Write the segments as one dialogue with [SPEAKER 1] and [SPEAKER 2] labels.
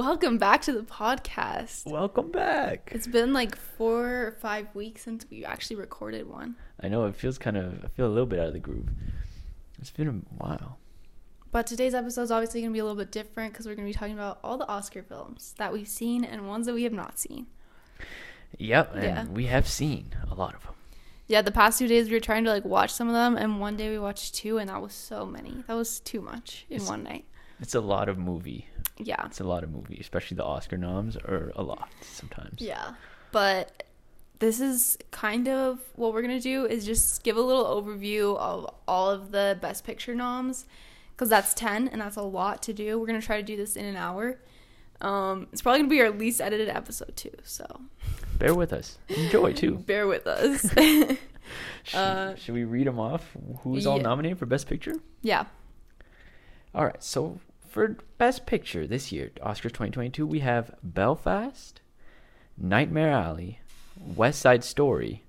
[SPEAKER 1] Welcome back to the podcast.
[SPEAKER 2] Welcome back.
[SPEAKER 1] It's been like four or five weeks since we actually recorded one.
[SPEAKER 2] I know it feels kind of. I feel a little bit out of the groove. It's been a while.
[SPEAKER 1] But today's episode is obviously going to be a little bit different because we're going to be talking about all the Oscar films that we've seen and ones that we have not seen.
[SPEAKER 2] Yep, and
[SPEAKER 1] Yeah.
[SPEAKER 2] we have seen a lot of them.
[SPEAKER 1] Yeah, the past two days we were trying to like watch some of them, and one day we watched two, and that was so many. That was too much in
[SPEAKER 2] It's-
[SPEAKER 1] one night.
[SPEAKER 2] It's a lot of movie.
[SPEAKER 1] Yeah.
[SPEAKER 2] It's a lot of movies, especially the Oscar noms are a lot sometimes.
[SPEAKER 1] Yeah. But this is kind of what we're going to do is just give a little overview of all of the best picture noms cuz that's 10 and that's a lot to do. We're going to try to do this in an hour. Um it's probably going to be our least edited episode too. So
[SPEAKER 2] Bear with us. Enjoy too.
[SPEAKER 1] bear with us.
[SPEAKER 2] Should,
[SPEAKER 1] Uh,
[SPEAKER 2] should we read them off? Who's all nominated for Best Picture?
[SPEAKER 1] yeah.
[SPEAKER 2] All right. So for Best Picture this year, Oscars 2022, we have Belfast, Nightmare Alley, West Side Story,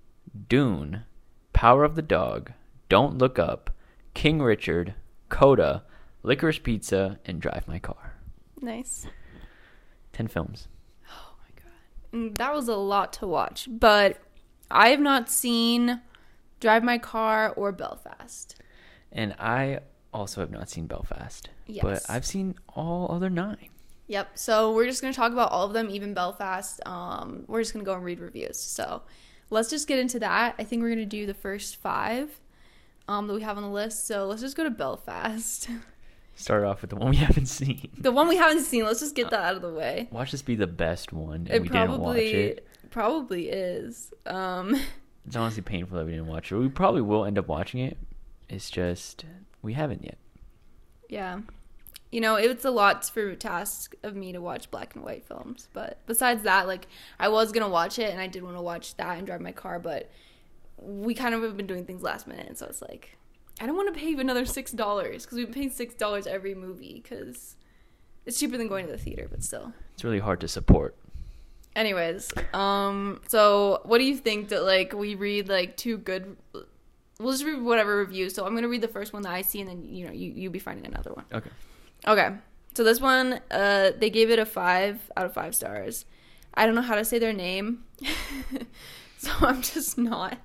[SPEAKER 2] Dune, Power of the Dog, Don't Look Up, King Richard, Coda, Licorice Pizza, and Drive My Car.
[SPEAKER 1] Nice.
[SPEAKER 2] Ten films.
[SPEAKER 1] Oh my god. Mm, That was a lot to watch, but I have not seen Drive My Car or Belfast.
[SPEAKER 2] And I also have not seen Belfast.
[SPEAKER 1] Yes.
[SPEAKER 2] But I've seen all other nine.
[SPEAKER 1] Yep. So we're just gonna talk about all of them, even Belfast. Um, we're just gonna go and read reviews. So let's just get into that. I think we're gonna do the first five um, that we have on the list. So let's just go to Belfast.
[SPEAKER 2] Start off with the one we haven't seen.
[SPEAKER 1] the one we haven't seen. Let's just get that out of the way.
[SPEAKER 2] Watch this be the best one, and
[SPEAKER 1] It
[SPEAKER 2] we didn't watch
[SPEAKER 1] probably
[SPEAKER 2] it.
[SPEAKER 1] probably is. Um,
[SPEAKER 2] It's honestly painful that we didn't watch it. We probably will end up watching it. It's just we haven't yet.
[SPEAKER 1] yeah. You know, it's a lot for a task of me to watch black and white films. But besides that, like I was gonna watch it, and I did want to watch that and drive my car, but we kind of have been doing things last minute, and so it's like I don't want to pay another six dollars because we've been paying six dollars every movie because it's cheaper than going to the theater, but still.
[SPEAKER 2] It's really hard to support.
[SPEAKER 1] Anyways, um, so what do you think that like we read like two good? We'll just read whatever reviews. So I'm gonna read the first one that I see, and then you know you you be finding another one.
[SPEAKER 2] Okay.
[SPEAKER 1] Okay. So this one, uh, they gave it a five out of five stars. I don't know how to say their name, so I'm just not.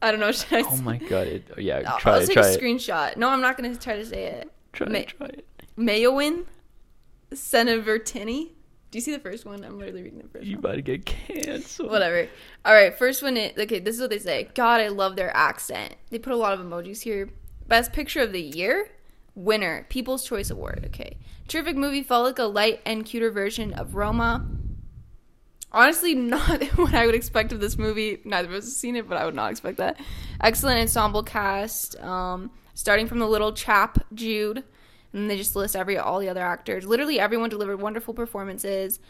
[SPEAKER 1] I don't know. Should I?
[SPEAKER 2] Oh my god! It, yeah,
[SPEAKER 1] I'll,
[SPEAKER 2] try
[SPEAKER 1] I'll
[SPEAKER 2] it.
[SPEAKER 1] take
[SPEAKER 2] Try
[SPEAKER 1] a
[SPEAKER 2] it.
[SPEAKER 1] screenshot. No, I'm not gonna try to say it.
[SPEAKER 2] Try
[SPEAKER 1] Ma-
[SPEAKER 2] it. Try it.
[SPEAKER 1] Mayowin, Senavertini. Do you see the first one? I'm literally reading the first
[SPEAKER 2] You
[SPEAKER 1] one.
[SPEAKER 2] You about to get canceled.
[SPEAKER 1] Whatever. All right, first one. Is, okay, this is what they say. God, I love their accent. They put a lot of emojis here. Best picture of the year, winner, People's Choice Award. Okay, terrific movie. Felt like a light and cuter version of Roma. Honestly, not what I would expect of this movie. Neither of us have seen it, but I would not expect that. Excellent ensemble cast. Um, starting from the little chap Jude, and they just list every all the other actors. Literally everyone delivered wonderful performances.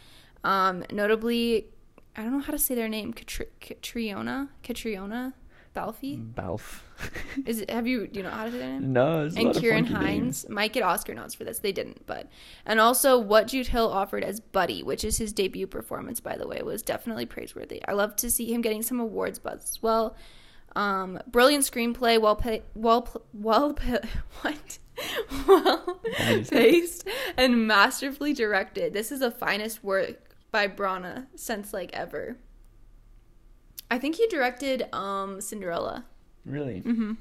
[SPEAKER 1] Um, notably, I don't know how to say their name. Katri- Catriona, Catriona, Balfi.
[SPEAKER 2] Balf.
[SPEAKER 1] Is it? Have you? Do you know how to say their name?
[SPEAKER 2] no,
[SPEAKER 1] and
[SPEAKER 2] Ciarán.
[SPEAKER 1] Hinds might get Oscar nods for this. They didn't, but and also what Jude Hill offered as Buddy, which is his debut performance, by the way, was definitely praiseworthy. I love to see him getting some awards buzz as well. Um, brilliant screenplay, well pay, well well what well paced and masterfully directed. This is the finest work by Branagh since like ever. I think he directed um Cinderella.
[SPEAKER 2] Really?
[SPEAKER 1] Mm-hmm.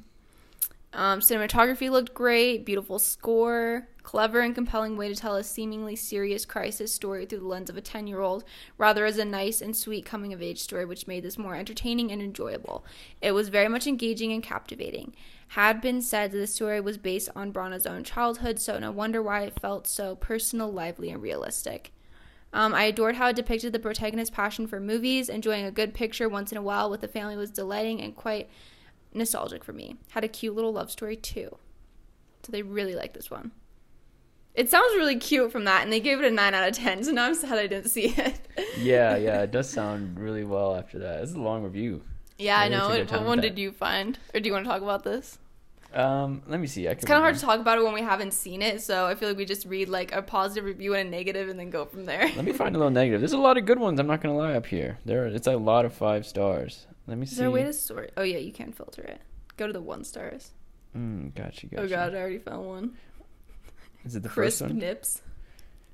[SPEAKER 1] Um, cinematography looked great, beautiful score, clever and compelling way to tell a seemingly serious crisis story through the lens of a 10 year old, rather as a nice and sweet coming of age story, which made this more entertaining and enjoyable. It was very much engaging and captivating. Had been said that the story was based on Branagh's own childhood, so no wonder why it felt so personal, lively, and realistic. Um, I adored how it depicted the protagonist's passion for movies. Enjoying a good picture once in a while with the family was delighting and quite nostalgic for me. Had a cute little love story too. So they really like this one. It sounds really cute from that, and they gave it a 9 out of 10, so now I'm sad I didn't see it.
[SPEAKER 2] yeah, yeah. It does sound really well after that. It's a long review.
[SPEAKER 1] yeah, I
[SPEAKER 2] Really
[SPEAKER 1] know. What one
[SPEAKER 2] with
[SPEAKER 1] did you find? Or do you want to talk about this?
[SPEAKER 2] Um, let me see. I
[SPEAKER 1] It's kind of hard to talk about it when we haven't seen it, so I feel like we just read like a positive review and a negative and then go from there.
[SPEAKER 2] Let me find a little negative. There's a lot of good ones. I'm not gonna lie up here. There, it's a lot of five stars. Let me
[SPEAKER 1] Is
[SPEAKER 2] see.
[SPEAKER 1] there a way to sort? Oh, yeah, you can filter it. Go to the one stars.
[SPEAKER 2] Mm, gotcha, gotcha.
[SPEAKER 1] Oh, God, I already found one.
[SPEAKER 2] Is it the
[SPEAKER 1] Crisp
[SPEAKER 2] first one?
[SPEAKER 1] nips.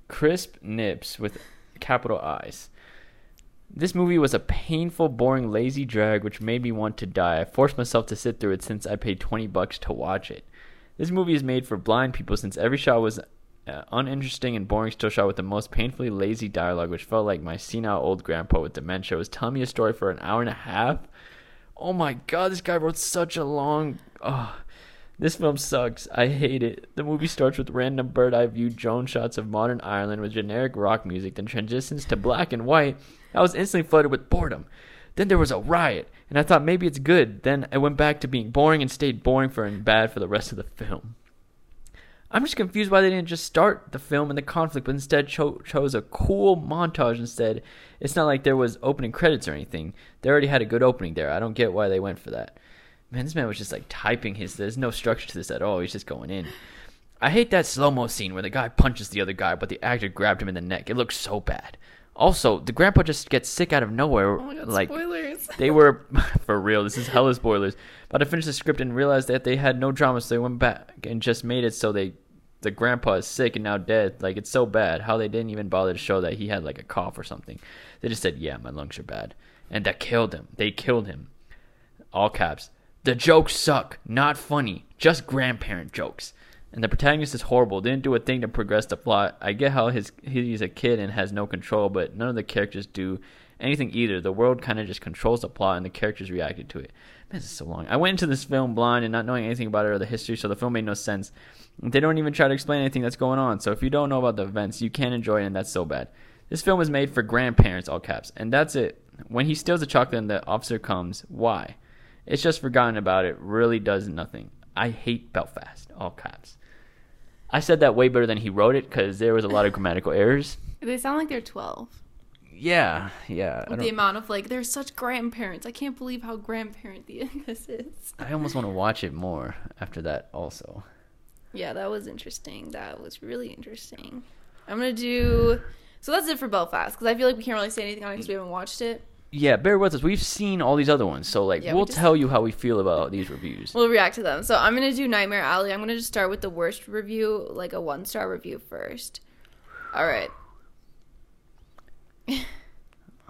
[SPEAKER 2] Crisp Nips with capital I's. This movie was a painful, boring, lazy drag which made me want to die. I forced myself to sit through it since I paid 20 bucks to watch it. This movie is made for blind people since every shot was uh, uninteresting and boring still shot with the most painfully lazy dialogue which felt like my senile old grandpa with dementia was telling me a story for an hour and a half. Oh my god, this guy wrote such a long... Oh, this film sucks. I hate it. The movie starts with random bird eye view drone shots of modern Ireland with generic rock music, then transitions to black and white. I was instantly flooded with boredom. Then there was a riot, and I thought maybe it's good. Then it went back to being boring and stayed boring for and bad for the rest of the film. I'm just confused why they didn't just start the film in the conflict, but instead cho- chose a cool montage instead. It's not like there was opening credits or anything. They already had a good opening there. I don't get why they went for that. Man, this man was just like typing his. There's no structure to this at all. He's just going in. I hate that slow mo scene where the guy punches the other guy, but the actor grabbed him in the neck. It looks so bad. Also, the grandpa just gets sick out of nowhere.
[SPEAKER 1] Oh my god,
[SPEAKER 2] like
[SPEAKER 1] spoilers.
[SPEAKER 2] they were for real. This is hella spoilers. But I finished the script and realized that they had no drama, so they went back and just made it so they the grandpa is sick and now dead. Like it's so bad how they didn't even bother to show that he had like a cough or something. They just said, "Yeah, my lungs are bad," and that killed him. They killed him. All caps. The jokes suck. Not funny. Just grandparent jokes. And the protagonist is horrible. Didn't do a thing to progress the plot. I get how his he's a kid and has no control, but none of the characters do anything either. The world kind of just controls the plot, and the characters reacted to it. Man, this is so long. I went into this film blind and not knowing anything about it or the history, so the film made no sense. They don't even try to explain anything that's going on. So if you don't know about the events, you can't enjoy it, and that's so bad. This film is made for grandparents, all caps, and that's it. When he steals the chocolate and the officer comes, why? It's just forgotten about. It really does nothing. I hate Belfast, all caps. I said that way better than he wrote it because there was a lot of grammatical errors.
[SPEAKER 1] They sound like they're 12.
[SPEAKER 2] Yeah, yeah.
[SPEAKER 1] With the amount of like, they're such grandparents. I can't believe how grandparent the this is.
[SPEAKER 2] I almost want to watch it more after that. Also,
[SPEAKER 1] Yeah, that was interesting. That was really interesting. I'm gonna do. So that's it for Belfast because I feel like we can't really say anything on it because we haven't watched it.
[SPEAKER 2] Yeah. Bear with us. We've seen all these other ones, so like
[SPEAKER 1] Yeah, we
[SPEAKER 2] we'll
[SPEAKER 1] just-
[SPEAKER 2] tell you how we feel about these reviews.
[SPEAKER 1] We'll react to them. So I'm gonna do Nightmare Alley. I'm gonna just start with the worst review, like a one star review first. All right.
[SPEAKER 2] I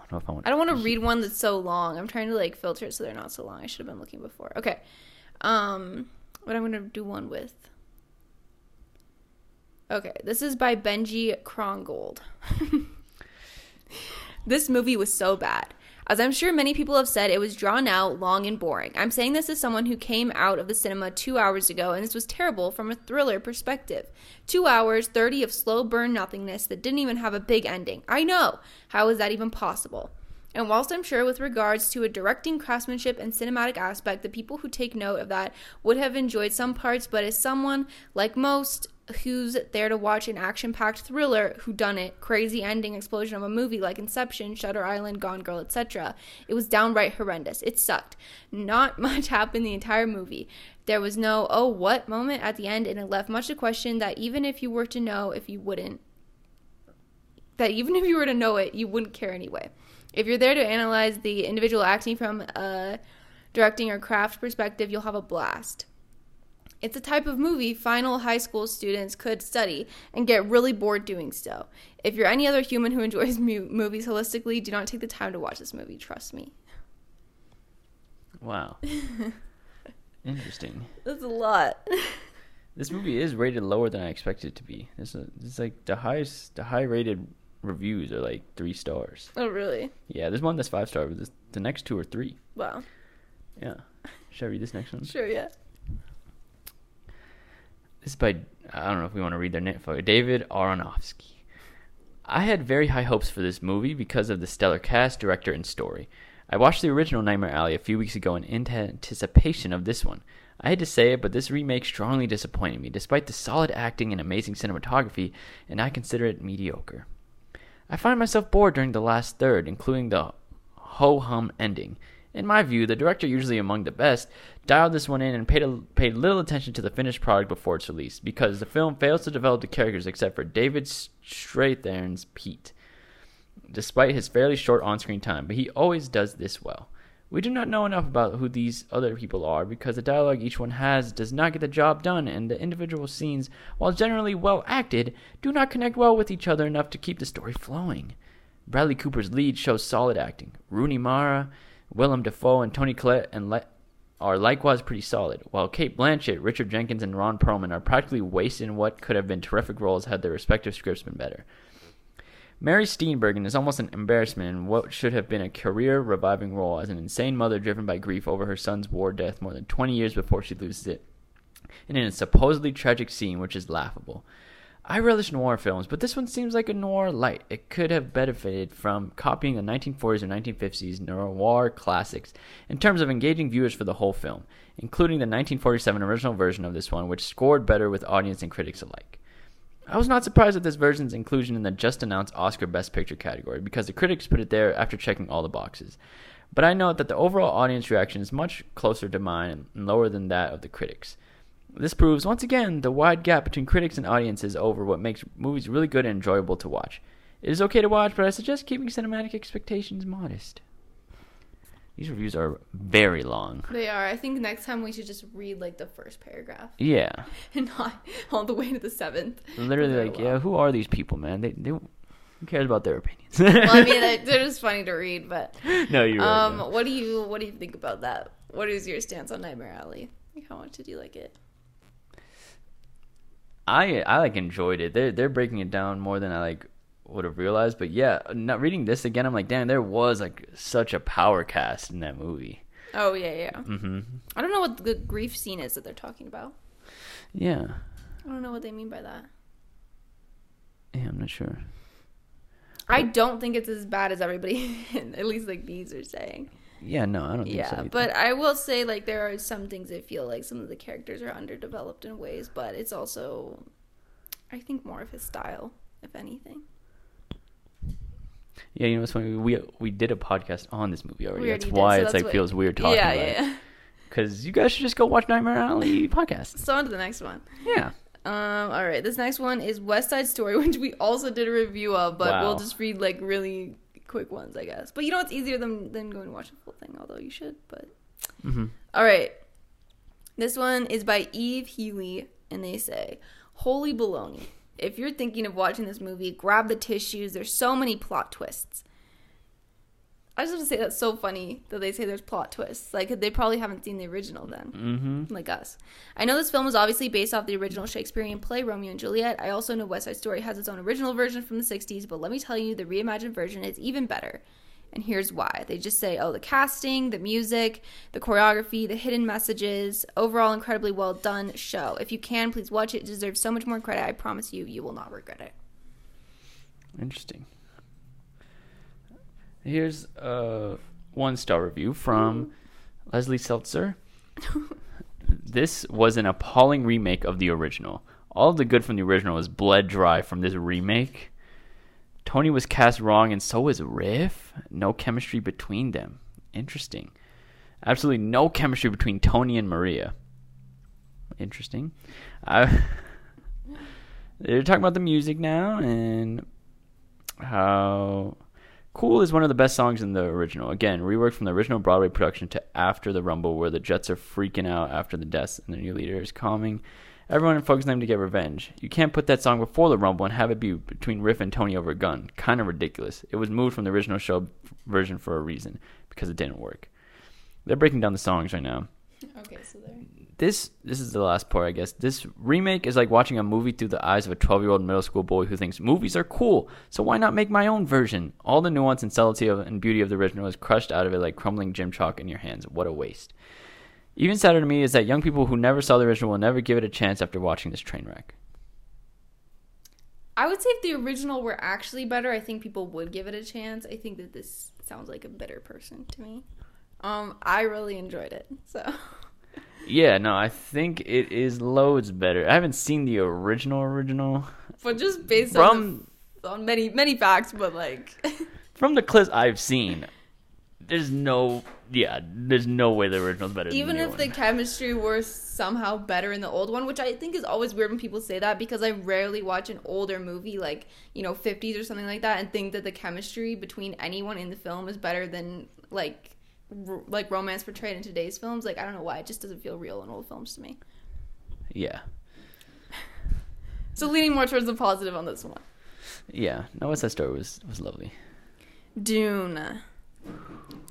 [SPEAKER 2] don't know if I want.
[SPEAKER 1] I don't want to read one that's so long. I'm trying to like filter it so they're not so long. I should have been looking before. Okay. Um, what I'm gonna do one with. Okay, this is by Benji Krongold. this movie was so bad. As I'm sure many people have said, it was drawn out, long, and boring. I'm saying this as someone who came out of the cinema two hours ago, and this was terrible from a thriller perspective. Two hours, 30 of slow burn nothingness that didn't even have a big ending. I know! How is that even possible? And whilst I'm sure with regards to a directing craftsmanship and cinematic aspect, the people who take note of that would have enjoyed some parts, but as someone, like most, who's there to watch an action-packed thriller, who done it, crazy ending explosion of a movie like Inception, Shutter Island, Gone Girl, etc., it was downright horrendous. It sucked. Not much happened the entire movie. There was no oh what moment at the end, and it left much to question that even if you were to know, if you wouldn't, that even if you were to know it, you wouldn't care anyway. If you're there to analyze the individual acting from a directing or craft perspective, you'll have a blast. It's a type of movie final high school students could study and get really bored doing so. If you're any other human who enjoys mu- movies holistically, do not take the time to watch this movie, trust me.
[SPEAKER 2] Wow. Interesting.
[SPEAKER 1] That's a lot.
[SPEAKER 2] This movie is rated lower than I expected it to be. This is, this is like the highest, the high rated reviews are like three stars.
[SPEAKER 1] oh, really?
[SPEAKER 2] Yeah, there's one that's five star, but this, the next two are three.
[SPEAKER 1] Wow.
[SPEAKER 2] Yeah. Should I read this next one?
[SPEAKER 1] Sure, yeah.
[SPEAKER 2] This is by I don't know if we want to read their name for David Aronofsky. I had very high hopes for this movie because of the stellar cast, director, and story. I watched the original Nightmare Alley a few weeks ago in anticipation of this one. I hate to say it, but this remake strongly disappointed me, despite the solid acting and amazing cinematography, and I consider it mediocre. I find myself bored during the last third, including the ho hum ending. In my view, the director, usually among the best, dialed this one in and paid, a, paid little attention to the finished product before its release, because the film fails to develop the characters except for David Strathairn's Pete, despite his fairly short on screen time, but he always does this well. We do not know enough about who these other people are because the dialogue each one has does not get the job done, and the individual scenes, while generally well acted, do not connect well with each other enough to keep the story flowing. Bradley Cooper's lead shows solid acting. Rooney Mara, Willem Dafoe, and Toni Collette and Le- are likewise pretty solid, while Cate Blanchett, Richard Jenkins, and Ron Perlman are practically wasted in what could have been terrific roles had their respective scripts been better. Mary Steenburgen is almost an embarrassment in what should have been a career reviving role as an insane mother driven by grief over her son's war death more than 20 years before she loses it, and in a supposedly tragic scene which is laughable. I relish noir films, but this one seems like a noir light. It could have benefited from copying the 1940s or 1950s noir classics in terms of engaging viewers for the whole film, including the 1947 original version of this one, which scored better with audience and critics alike. I was not surprised at this version's inclusion in the just announced Oscar Best Picture category because the critics put it there after checking all the boxes. But I note that the overall audience reaction is much closer to mine and lower than that of the critics. This proves once again the wide gap between critics and audiences over what makes movies really good and enjoyable to watch. It is okay to watch, but I suggest keeping cinematic expectations modest. These reviews are very long.
[SPEAKER 1] They are. I think next time we should just read like the first paragraph
[SPEAKER 2] Yeah.
[SPEAKER 1] and not all the way to the seventh.
[SPEAKER 2] Literally like, yeah, who are these people, man? They they who cares about their opinions?
[SPEAKER 1] Well, I mean, they're- just funny to read, but
[SPEAKER 2] no, you're right.
[SPEAKER 1] um, what do you what do you think about that? What is your stance on Nightmare Alley? Like, how much did you like it?
[SPEAKER 2] I I like enjoyed it. They're they're breaking it down more than I like would have realized. But yeah, not reading this again, I'm like, damn, there was like such a power cast in that movie.
[SPEAKER 1] Oh yeah, yeah.
[SPEAKER 2] Mm-hmm.
[SPEAKER 1] I don't know what the grief scene is that they're talking about.
[SPEAKER 2] Yeah,
[SPEAKER 1] I don't know what they mean by that.
[SPEAKER 2] yeah, I'm not sure.
[SPEAKER 1] I don't think it's as bad as everybody, at least like these are saying.
[SPEAKER 2] Yeah, no, I don't think so.
[SPEAKER 1] Yeah, but I will say like there are some things I feel like some of the characters are underdeveloped in ways, but it's also, I think more of his style, if anything.
[SPEAKER 2] yeah, you know what's funny? We we did a podcast on this movie already.
[SPEAKER 1] We
[SPEAKER 2] That's
[SPEAKER 1] did,
[SPEAKER 2] why
[SPEAKER 1] so
[SPEAKER 2] it's
[SPEAKER 1] that's
[SPEAKER 2] like
[SPEAKER 1] what-
[SPEAKER 2] feels weird talking
[SPEAKER 1] yeah,
[SPEAKER 2] about
[SPEAKER 1] yeah,
[SPEAKER 2] it.
[SPEAKER 1] yeah.
[SPEAKER 2] Because you guys should just go watch Nightmare Alley podcast.
[SPEAKER 1] So on to the next one.
[SPEAKER 2] Yeah.
[SPEAKER 1] Um, all right, this next one is West Side Story, which we also did a review of, but
[SPEAKER 2] Wow.
[SPEAKER 1] we'll just read like really quick ones, I guess. But you know, it's easier than than going to watch the full thing, although you should. But
[SPEAKER 2] Mm-hmm.
[SPEAKER 1] all right, this one is by Eve Healy, and they say, "Holy baloney! If you're thinking of watching this movie, grab the tissues. There's so many plot twists." I just have to say that's so funny that they say there's plot twists. Like they probably haven't seen the original then
[SPEAKER 2] Mm-hmm.
[SPEAKER 1] like us. I know this film is obviously based off the original Shakespearean play Romeo and Juliet. I also know West Side Story has its own original version from the 60s, but let me tell you, the reimagined version is even better. And here's why. They just say, oh, the casting, the music, the choreography, the hidden messages, overall incredibly well done show. If you can, please watch it. It deserves so much more credit. I promise you, you will not regret it.
[SPEAKER 2] Interesting. Here's a one star review from Leslie Seltzer. this was an appalling remake of the original. All of the good from the original was bled dry from this remake. Tony was cast wrong, and so was Riff. No chemistry between them. Interesting. Absolutely no chemistry between Tony and Maria. Interesting. I, they're talking about the music now and how Cool is one of the best songs in the original. Again, reworked from the original Broadway production to After the Rumble, where the Jets are freaking out after the deaths and the new leader is calming everyone focusing them to get revenge. You can't put that song before the Rumble and have it be between Riff and Tony over a gun. Kind of ridiculous. It was moved from the original show version for a reason, because it didn't work. They're breaking down the songs right now
[SPEAKER 1] Okay, so there.
[SPEAKER 2] This this is the last part, I guess. This remake is like watching a movie through the eyes of a 12 year old middle school boy who thinks movies are cool, so why not make my own version? All the nuance and subtlety of, and beauty of the original is crushed out of it like crumbling gym chalk in your hands. What a waste. Even sadder to me is that young people who never saw the original will never give it a chance after watching this train wreck.
[SPEAKER 1] I would say if the original were actually better, I think people would give it a chance. I think that this sounds like a better person to me. Um, I really enjoyed it. So
[SPEAKER 2] Yeah, no, I think it is loads better. I haven't seen the original original.
[SPEAKER 1] but just based on
[SPEAKER 2] From
[SPEAKER 1] the, on many many facts, but like
[SPEAKER 2] from the clips I've seen, there's no yeah, there's no way the original's better
[SPEAKER 1] even
[SPEAKER 2] than the
[SPEAKER 1] if
[SPEAKER 2] new
[SPEAKER 1] the chemistry were somehow better in the old one, which I think is always weird when people say that because I rarely watch an older movie like, you know, 50s or something like that and think that the chemistry between anyone in the film is better than like r- like romance portrayed in today's films. Like I don't know why it just doesn't feel real in old films to me.
[SPEAKER 2] Yeah.
[SPEAKER 1] So leaning more towards the positive on this one.
[SPEAKER 2] Yeah. No, West Side Story was was lovely.
[SPEAKER 1] Dune.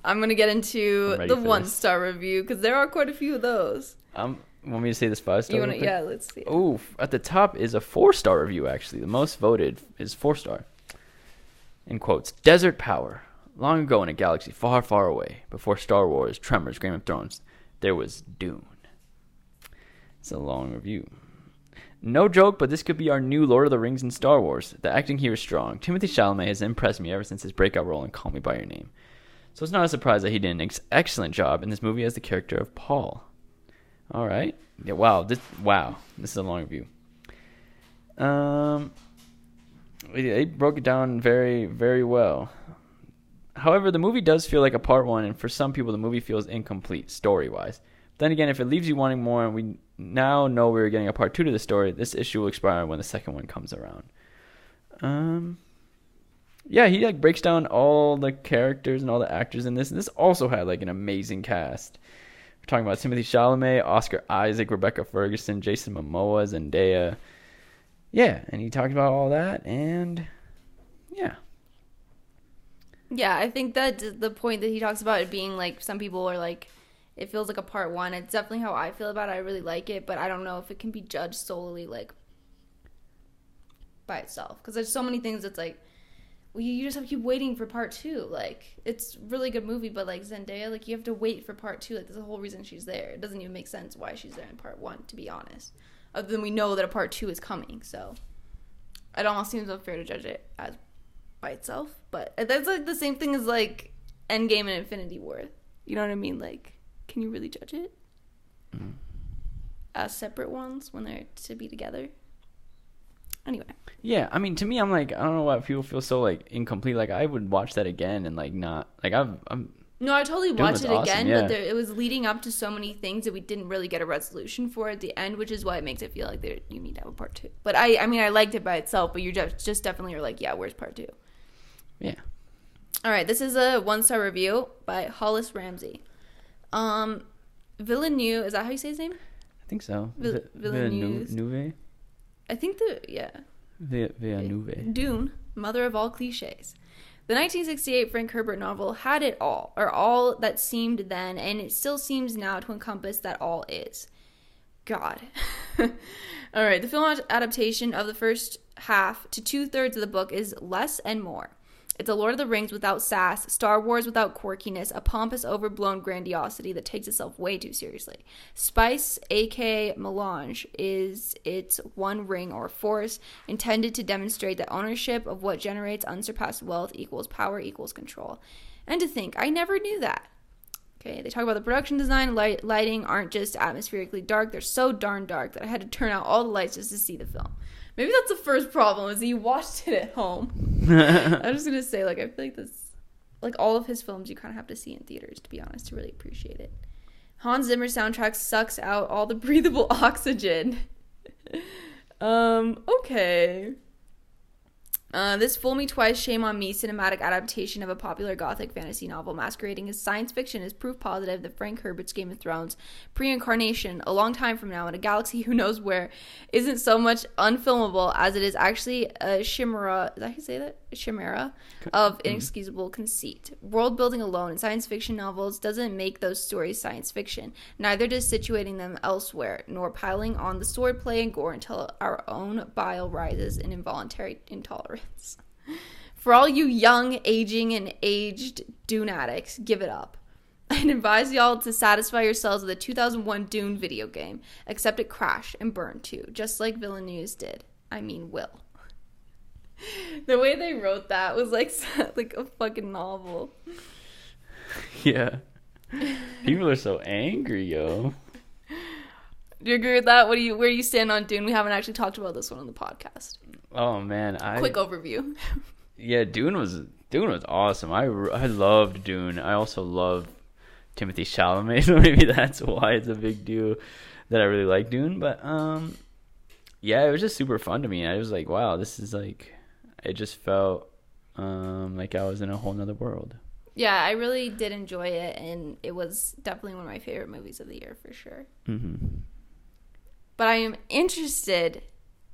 [SPEAKER 1] I'm gonna get into the one
[SPEAKER 2] this.
[SPEAKER 1] star review because there are quite a few of those.
[SPEAKER 2] Um, want me to say this five star?
[SPEAKER 1] You wanna? Yeah, let's see.
[SPEAKER 2] Ooh, at the top is a four star review. Actually, the most voted is four star. In quotes, desert power. Long ago in a galaxy far, far away, before Star Wars, Tremors, Game of Thrones, there was Dune. It's a long review. No joke, but this could be our new Lord of the Rings and Star Wars. The acting here is strong. Timothée Chalamet has impressed me ever since his breakout role in Call Me by Your Name. So it's not a surprise that he did an ex- excellent job in this movie as the character of Paul. All right. Yeah. Wow. This. Wow. This is a long review. Um. They they broke it down very, very well. However, the movie does feel like a part one, and for some people, the movie feels incomplete story wise. Then again, if it leaves you wanting more, and we now know we're getting a part two to the story, this issue will expire when the second one comes around. Um. Yeah, he like breaks down all the characters and all the actors in this, and this also had like an amazing cast. We're talking about Timothée Chalamet, Oscar Isaac, Rebecca Ferguson, Jason Momoa, Zendaya. Yeah, and he talked about all that, and yeah,
[SPEAKER 1] Yeah, I think that the point that he talks about it being like some people are like, it feels like a part one. It's definitely how I feel about it. I really like it, but I don't know if it can be judged solely like by itself because there's so many things that's like, well, you just have to keep waiting for part two. Like, it's really good movie, but like Zendaya, like you have to wait for part two. Like, there's a whole reason she's there. It doesn't even make sense why she's there in part one, to be honest. Other than we know that a part two is coming, so it almost seems unfair to judge it as by itself. But that's like the same thing as like Endgame and Infinity War. You know what I mean? Like, can you really judge it mm. as separate ones when they're to be together? Anyway,
[SPEAKER 2] yeah. I mean, to me, I'm like, I don't know why people feel so like incomplete. Like, I would watch that again and like not like I've I'm
[SPEAKER 1] no, I totally watched
[SPEAKER 2] was
[SPEAKER 1] it
[SPEAKER 2] awesome,
[SPEAKER 1] again,
[SPEAKER 2] yeah.
[SPEAKER 1] but there, it was leading up to so many things that we didn't really get a resolution for at the end, which is why it makes it feel like there you need to have a part two. But I, I mean, I liked it by itself, but you're just, just definitely are like, yeah, where's part two?
[SPEAKER 2] Yeah.
[SPEAKER 1] All right, this is a one star review by Hollis Ramsey. Um, Villeneuve, is that how you say his name?
[SPEAKER 2] I think so.
[SPEAKER 1] Vil-
[SPEAKER 2] Vi-
[SPEAKER 1] Villeneuve.
[SPEAKER 2] Villeneuve.
[SPEAKER 1] I think the yeah.
[SPEAKER 2] Vi- Villeneuve.
[SPEAKER 1] Dune, mother of all cliches. The 1968 Frank Herbert novel had it all, or all that seemed then, and it still seems now to encompass that all is. God. all right, the film adaptation of the first half to two thirds of the book is less and more. It's a Lord of the Rings without sass, Star Wars without quirkiness, a pompous, overblown grandiosity that takes itself way too seriously. Spice, aka melange, is its one ring or force intended to demonstrate that ownership of what generates unsurpassed wealth equals power equals control. And to think, I never knew that. Okay, they talk about the production design, light, lighting aren't just atmospherically dark, they're so darn dark that I had to turn out all the lights just to see the film. Maybe that's the first problem is you watched it at home. I'm just gonna say, like, I feel like this, like all of his films, you kind of have to see in theaters to be honest to really appreciate it. Hans Zimmer soundtrack sucks out all the breathable oxygen. um, okay. Uh, this Fool Me Twice, Shame on Me cinematic adaptation of a popular gothic fantasy novel masquerading as science fiction is proof positive that Frank Herbert's Game of Thrones pre incarnation, a long time from now in a galaxy who knows where, isn't so much unfilmable as it is actually a chimera. How you say that? Chimera of mm-hmm. inexcusable conceit. World building alone in science fiction novels doesn't make those stories science fiction. Neither does situating them elsewhere, nor piling on the swordplay and gore until our own bile rises in involuntary intolerance. For all you young, aging, and aged Dune addicts, give it up. I'd advise y'all to satisfy yourselves with a 2001 Dune video game, except it crashed and burned too, just like Villeneuve did. I mean, Will. The way they wrote that was like like a fucking novel.
[SPEAKER 2] Yeah. People are so angry, yo.
[SPEAKER 1] Do you agree with that? What do you where do you stand on Dune? We haven't actually talked about this one on the podcast.
[SPEAKER 2] Oh man, I
[SPEAKER 1] Quick overview.
[SPEAKER 2] yeah, Dune was Dune was awesome. I I loved Dune. I also love Timothée Chalamet, so maybe that's why it's a big deal that I really like Dune. But um, yeah, it was just super fun to me. I was like, wow, this is like, it just felt um like I was in a whole nother world.
[SPEAKER 1] Yeah, I really did enjoy it, and it was definitely one of my favorite movies of the year for sure.
[SPEAKER 2] Mm-hmm.
[SPEAKER 1] But I am interested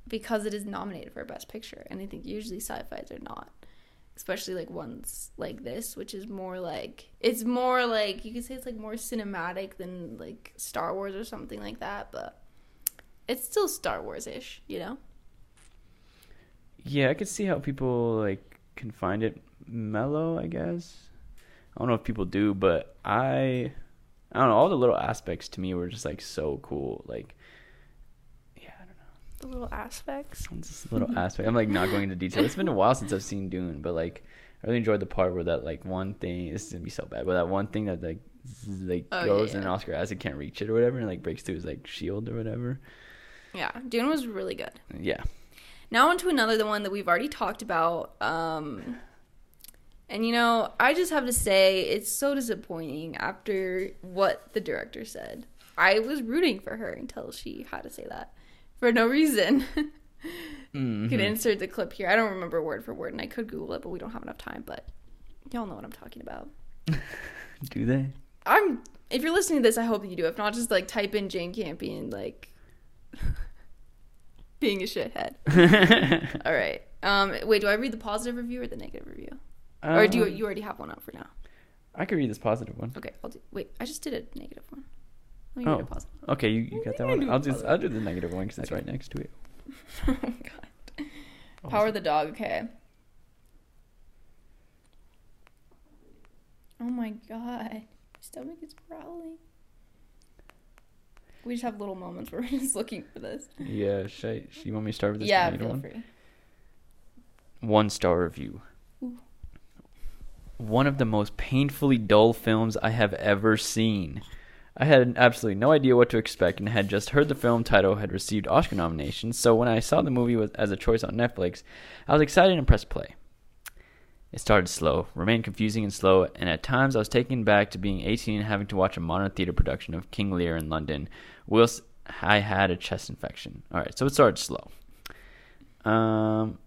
[SPEAKER 1] because it is nominated for Best Picture, and I think usually sci-fi's are not, especially like ones like this, which is more like it's more like you could say it's like more cinematic than like Star Wars or something like that, but it's still Star Wars ish, you know.
[SPEAKER 2] Yeah, I could see how people like can find it mellow. I guess I don't know if people do, but I I don't know. All the little aspects to me were just like so cool. Like yeah, I don't know.
[SPEAKER 1] The little aspects.
[SPEAKER 2] Just little aspect. I'm like not going into detail. It's been a while since I've seen Dune, but like I really enjoyed the part where that like one thing. This is gonna be so bad, but that one thing that like like
[SPEAKER 1] Oh,
[SPEAKER 2] goes
[SPEAKER 1] yeah,
[SPEAKER 2] and. Oscar Isaac can't reach it or whatever, and like breaks through his like shield or whatever.
[SPEAKER 1] Yeah, Dune was really good.
[SPEAKER 2] Yeah.
[SPEAKER 1] Now on to another the one that we've already talked about. Um, and you know, I just have to say it's so disappointing after what the director said. I was rooting for her until she had to say that for no reason.
[SPEAKER 2] Mhm.
[SPEAKER 1] You can insert the clip here. I don't remember word for word, and I could Google it, but we don't have enough time. But y'all know what I'm talking about.
[SPEAKER 2] Do they?
[SPEAKER 1] I'm. If you're listening to this, I hope you do. If not, just like type in Jane Campion, like being a shithead. All right. Um, wait, do I read the positive review or the negative review? or do you,
[SPEAKER 2] Um,
[SPEAKER 1] you already have one up for now?
[SPEAKER 2] I could read this positive one.
[SPEAKER 1] Okay, I'll do. Wait, I just did a negative one. Let me
[SPEAKER 2] Oh.
[SPEAKER 1] read a positive.
[SPEAKER 2] Okay, you, you got that one. I'll just. I'll do the negative one because it's right next to it.
[SPEAKER 1] oh God. Power of the dog. Okay. Oh my God. My stomach is growling. We just have little moments where we're just looking for this.
[SPEAKER 2] Yeah, should I, you want me to start with this
[SPEAKER 1] yeah, feel
[SPEAKER 2] one?
[SPEAKER 1] free.
[SPEAKER 2] One star review.
[SPEAKER 1] Ooh.
[SPEAKER 2] One of the most painfully dull films I have ever seen. I had absolutely no idea what to expect and had just heard the film title had received Oscar nominations, so when I saw the movie was, as a choice on Netflix, I was excited and pressed play. It started slow, remained confusing and slow, and at times I was taken back to being 18 and having to watch a modern theater production of King Lear in London, whilst I had a chest infection. Alright, so it started slow. Um,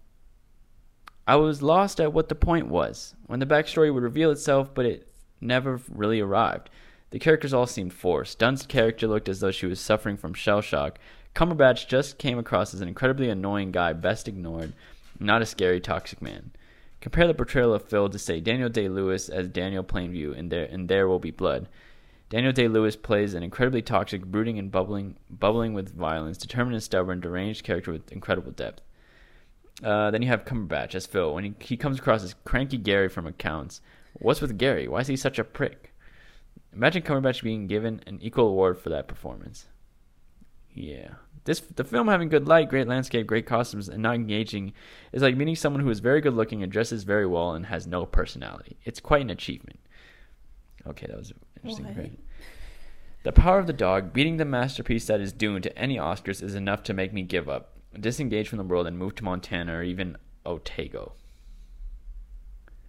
[SPEAKER 2] I was lost at what the point was, when the backstory would reveal itself, but it never really arrived. The characters all seemed forced. Dunn's character looked as though she was suffering from shell shock. Cumberbatch just came across as an incredibly annoying guy, best ignored, not a scary, toxic man. Compare the portrayal of Phil to, say, Daniel Day Lewis as Daniel Plainview in There, in there Will Be Blood. Daniel Day Lewis plays an incredibly toxic, brooding, and bubbling, bubbling with violence, determined and stubborn, deranged character with incredible depth. Uh, then you have Cumberbatch as Phil. When he, he comes across as cranky Gary from accounts, what's with Gary? Why is he such a prick? Imagine Cumberbatch being given an equal award for that performance. Yeah. This the film having good light, great landscape, great costumes, and not engaging is like meeting someone who is very good looking and dresses very well and has no personality. It's quite an achievement. Okay, that was an interesting.
[SPEAKER 1] What?
[SPEAKER 2] The Power of the Dog, beating the masterpiece that is Dune to any Oscars, is enough to make me give up, disengage from the world, and move to Montana or even Otago.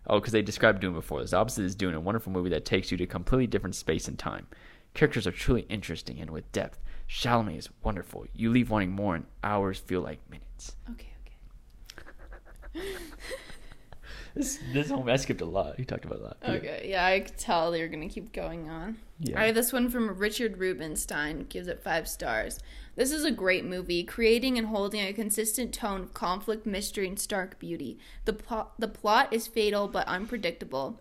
[SPEAKER 2] Oh, because they described Dune before. This opposite is Dune, a wonderful movie that takes you to a completely different space and time. Characters are truly interesting and with depth. Chalamet is wonderful. You leave wanting more, and hours feel like minutes.
[SPEAKER 1] Okay, okay.
[SPEAKER 2] This this whole I skipped a lot. He talked about a lot.
[SPEAKER 1] Okay, yeah, I could tell they were gonna keep going on.
[SPEAKER 2] Yeah.
[SPEAKER 1] I have this one from Richard Rubinstein, gives it five stars. This is a great movie, creating and holding a consistent tone of conflict, mystery, and stark beauty. The plot, the plot is fatal but unpredictable.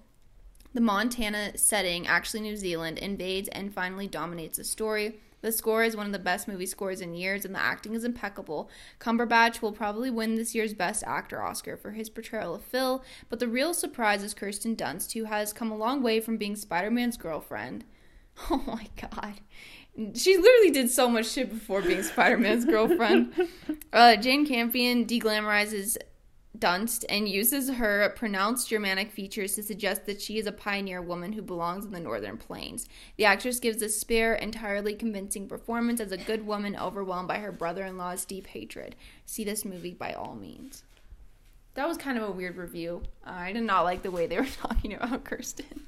[SPEAKER 1] The Montana setting, actually New Zealand, invades and finally dominates the story. The score is one of the best movie scores in years, and the acting is impeccable. Cumberbatch will probably win this year's Best Actor Oscar for his portrayal of Phil, but the real surprise is Kirsten Dunst, who has come a long way from being Spider Man's girlfriend. Oh my god. She literally did so much shit before being Spider Man's girlfriend. Uh, Jane Campion deglamorizes Dunst and uses her pronounced Germanic features to suggest that she is a pioneer woman who belongs in the Northern Plains. The actress gives a spare, entirely convincing performance as a good woman overwhelmed by her brother in law's deep hatred. See this movie by all means. That was kind of a weird review. I did not like the way they were talking about Kirsten.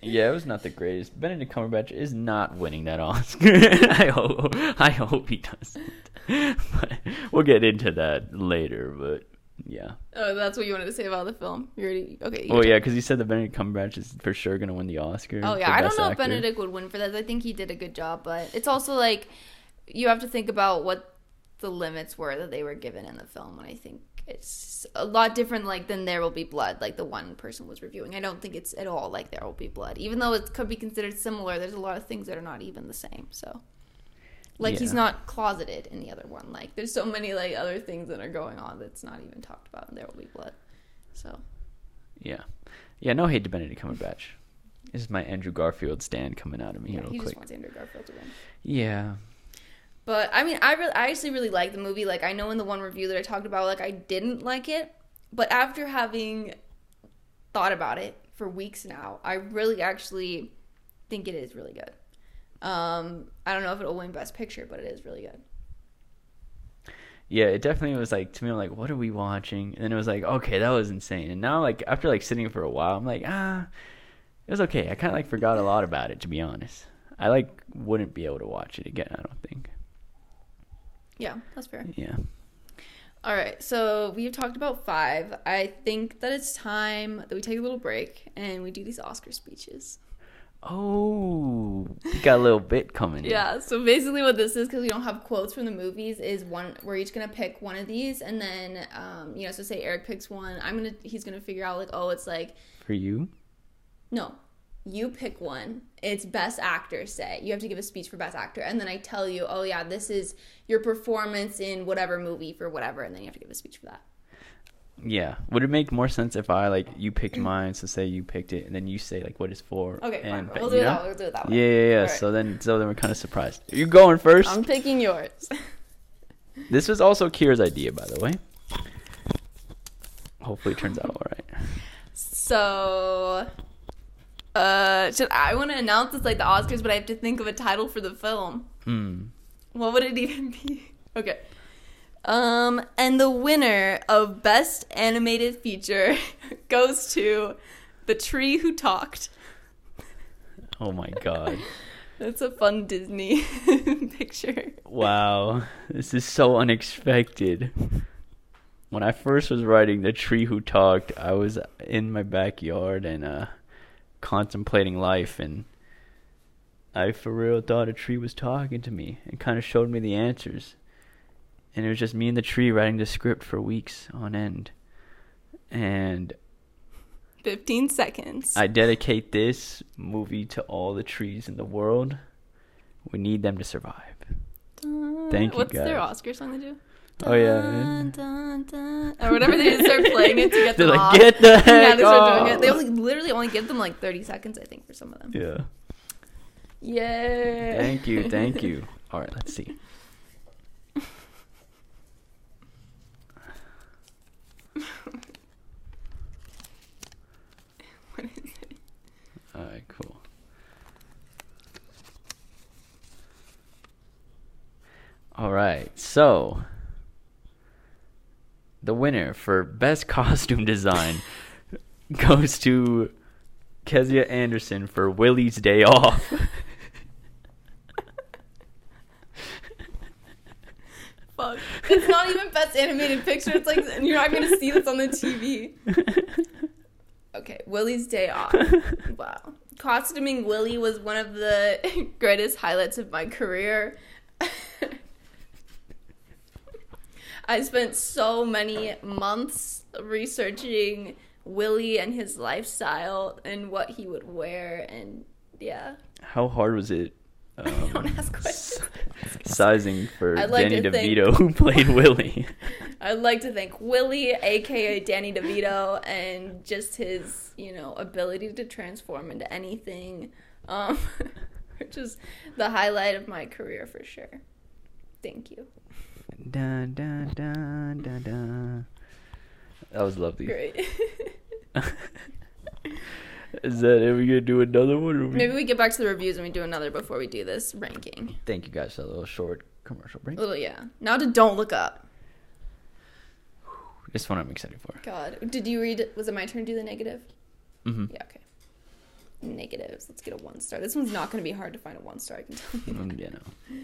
[SPEAKER 2] Yeah, it was not the greatest. Benedict Cumberbatch is not winning that Oscar. I hope. I hope he doesn't. But we'll get into that later. But Yeah.
[SPEAKER 1] Oh, that's what you wanted to say about the film. You already okay. you
[SPEAKER 2] Well, yeah, because you said that Benedict Cumberbatch is for sure gonna win the Oscar.
[SPEAKER 1] Oh yeah, I don't know if Benedict would win for that. I think he did a good job, but it's also like you have to think about what the limits were that they were given in the film, and I think it's a lot different like than There Will Be Blood, like the one person was reviewing. I don't think it's at all like There Will Be Blood, even though it could be considered similar. There's a lot of things that are not even the same. So, like he's not closeted in the other one. Like there's so many like other things that are going on that's not even talked about in There Will Be Blood. So
[SPEAKER 2] Yeah, yeah. No hate to Benedict Cumberbatch. This is my Andrew Garfield stand coming out of me
[SPEAKER 1] yeah,
[SPEAKER 2] real
[SPEAKER 1] he
[SPEAKER 2] quick.
[SPEAKER 1] just wants Andrew Garfield to win.
[SPEAKER 2] Yeah.
[SPEAKER 1] But I mean, I really, I actually really like the movie. Like, I know in the one review that I talked about, like, I didn't like it, but after having thought about it for weeks now, I really actually think it is really good. Um, I don't know if it'll win Best Picture, but it is really good.
[SPEAKER 2] Yeah, it definitely was like to me. I'm like, what are we watching? And then it was like, okay, that was insane. And now, like after like sitting for a while, I'm like, ah, it was okay. I kind of like forgot a lot about it, to be honest. I like wouldn't be able to watch it again. I don't think.
[SPEAKER 1] Yeah, that's fair.
[SPEAKER 2] Yeah.
[SPEAKER 1] All right, so we've talked about five. I think that it's time that we take a little break and we do these Oscar speeches.
[SPEAKER 2] Oh, we got a little bit coming. in.
[SPEAKER 1] Yeah, so basically what this is, because we don't have quotes from the movies, is one we're each gonna pick one of these, and then um, you know, so say Eric picks one, I'm gonna he's gonna figure out like, oh, it's like
[SPEAKER 2] For you.
[SPEAKER 1] no, you pick one. It's best actor. Say you have to give a speech for best actor, and then I tell you, oh yeah, this is your performance in whatever movie for whatever, and then you have to give a speech for that.
[SPEAKER 2] Yeah. Would it make more sense if I like you picked mine, so say you picked it, and then you say like what it's for?
[SPEAKER 1] Okay, fine.
[SPEAKER 2] and,
[SPEAKER 1] We'll do it that way. We'll do it that way.
[SPEAKER 2] Yeah, yeah, yeah.
[SPEAKER 1] Alright.
[SPEAKER 2] So then, so then we're kind of surprised. You going first?
[SPEAKER 1] I'm picking yours.
[SPEAKER 2] This was also Kira's idea, by the way. Hopefully, it turns out all right.
[SPEAKER 1] So, uh, should I want to announce this like the Oscars, but I have to think of a title for the film.
[SPEAKER 2] Hmm.
[SPEAKER 1] What would it even be? Okay. Um, and the winner of Best Animated Feature goes to The Tree Who Talked.
[SPEAKER 2] Oh my god.
[SPEAKER 1] That's a fun Disney picture.
[SPEAKER 2] Wow. This is so unexpected. When I first was writing The Tree Who Talked, I was in my backyard and uh contemplating life and I for real thought a tree was talking to me and kind of showed me the answers. And it was just me and the tree writing the script for weeks on end. And
[SPEAKER 1] 15 seconds.
[SPEAKER 2] I dedicate this movie to all the trees in the world. We need them to survive.
[SPEAKER 1] Dun-
[SPEAKER 2] Thank you,
[SPEAKER 1] What's their. Oscar song they do?
[SPEAKER 2] Oh, yeah.
[SPEAKER 1] Dun, dun. Or whatever they just start playing it to get
[SPEAKER 2] They're
[SPEAKER 1] them
[SPEAKER 2] like,
[SPEAKER 1] off.
[SPEAKER 2] get the heck
[SPEAKER 1] yeah, they start doing
[SPEAKER 2] off."
[SPEAKER 1] it. They only literally only give them like 30 seconds, I think, for some of them.
[SPEAKER 2] Yeah.
[SPEAKER 1] Yay.
[SPEAKER 2] Thank you, thank you. All right, let's see.
[SPEAKER 1] What is it?
[SPEAKER 2] All right, cool. All right, so the winner for best costume design goes to Kezia Anderson for Willie's Day Off.
[SPEAKER 1] Fuck. It's not even best animated picture. It's like you're not gonna see this on the TV. Okay, Willie's Day Off. Wow. Costuming Willie was one of the greatest highlights of my career. I spent so many months researching Willie and his lifestyle and what he would wear and yeah.
[SPEAKER 2] How hard was it? Um,
[SPEAKER 1] Don't ask questions.
[SPEAKER 2] sizing for
[SPEAKER 1] I'd like
[SPEAKER 2] Danny
[SPEAKER 1] to
[SPEAKER 2] DeVito, who played Willie.
[SPEAKER 1] I'd like to thank Willie, aka Danny DeVito, and just his, you know, ability to transform into anything, um, which is the highlight of my career for sure. Thank you.
[SPEAKER 2] dun, dun, dun, dun, dun. That was lovely.
[SPEAKER 1] Great.
[SPEAKER 2] Is that it? We gonna do another one? Or we...
[SPEAKER 1] Maybe we get back to the reviews and we do another before we do this ranking.
[SPEAKER 2] Thank you guys for a little short commercial break.
[SPEAKER 1] Little yeah. Now to don't look up.
[SPEAKER 2] This one I'm excited for.
[SPEAKER 1] God, did you read? Was it my turn to do the negative?
[SPEAKER 2] Mm hmm
[SPEAKER 1] Yeah. Okay. Negatives. Let's get a one star. This one's not going to be hard to find a one star. I can tell you.
[SPEAKER 2] Mm, yeah, no.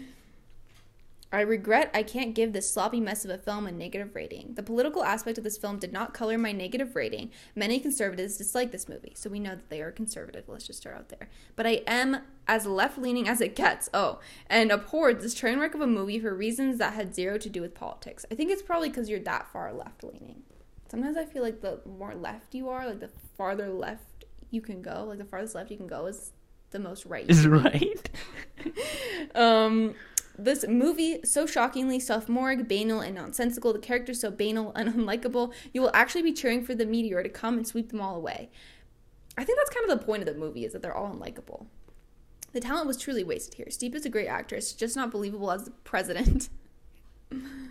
[SPEAKER 1] I regret I can't give this sloppy mess of a film a negative rating. The political aspect of this film did not color my negative rating. Many conservatives dislike this movie, so we know that they are conservative. Let's just start out there. But I am as left leaning as it gets. Oh, and abhorred this train wreck of a movie for reasons that had zero to do with politics. I think it's probably because you're that far left leaning. Sometimes I feel like the more left you are, like the farther left you can go, like the farthest left you can go is the most right.
[SPEAKER 2] Is right.
[SPEAKER 1] um, this movie, so shockingly sophomoric, banal, and nonsensical, the characters so banal and unlikable, you will actually be cheering for the meteor to come and sweep them all away. I think that's kind of the point of the movie, is that they're all unlikable. The talent was truly wasted here. Streep is a great actress, just not believable as the president.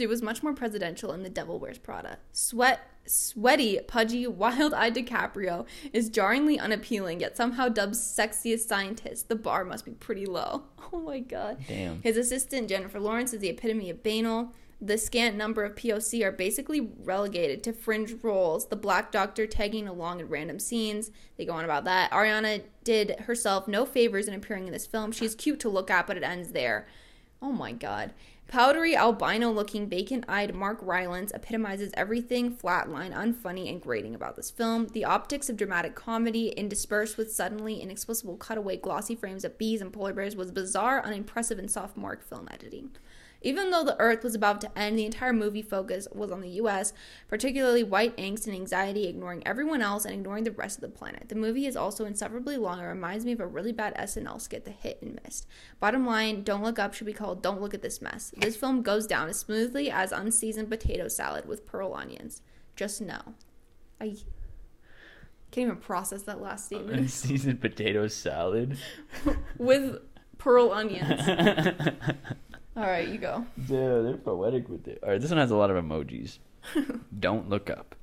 [SPEAKER 1] She was much more presidential in The Devil Wears Prada. Sweat, sweaty, pudgy, wild-eyed DiCaprio is jarringly unappealing, yet somehow dubbed sexiest scientist. The bar must be pretty low. Oh my god.
[SPEAKER 2] Damn.
[SPEAKER 1] His assistant Jennifer Lawrence is the epitome of banal. The scant number of POC are basically relegated to fringe roles. The Black Doctor tagging along in random scenes. They go on about that. Ariana did herself no favors in appearing in this film. She's cute to look at, but it ends there. Oh my god. Powdery, albino looking, vacant eyed Mark Rylance epitomizes everything flatline, unfunny, and grating about this film. The optics of dramatic comedy, interspersed with suddenly inexplicable cutaway glossy frames of bees and polar bears, was bizarre, unimpressive, and sophomoric film editing. Even though the Earth was about to end, the entire movie focus was on the US, particularly white angst and anxiety, ignoring everyone else and ignoring the rest of the planet. The movie is also insufferably long and reminds me of a really bad SNL skit, The Hit and Missed. Bottom line, Don't Look Up should be called Don't Look at This Mess. This film goes down as smoothly as unseasoned potato salad with pearl onions. Just know. I can't even process that last statement.
[SPEAKER 2] Unseasoned potato salad.
[SPEAKER 1] with pearl onions. All right, you go.
[SPEAKER 2] Dude, they're poetic with it. All right, this one has a lot of emojis. Don't look up.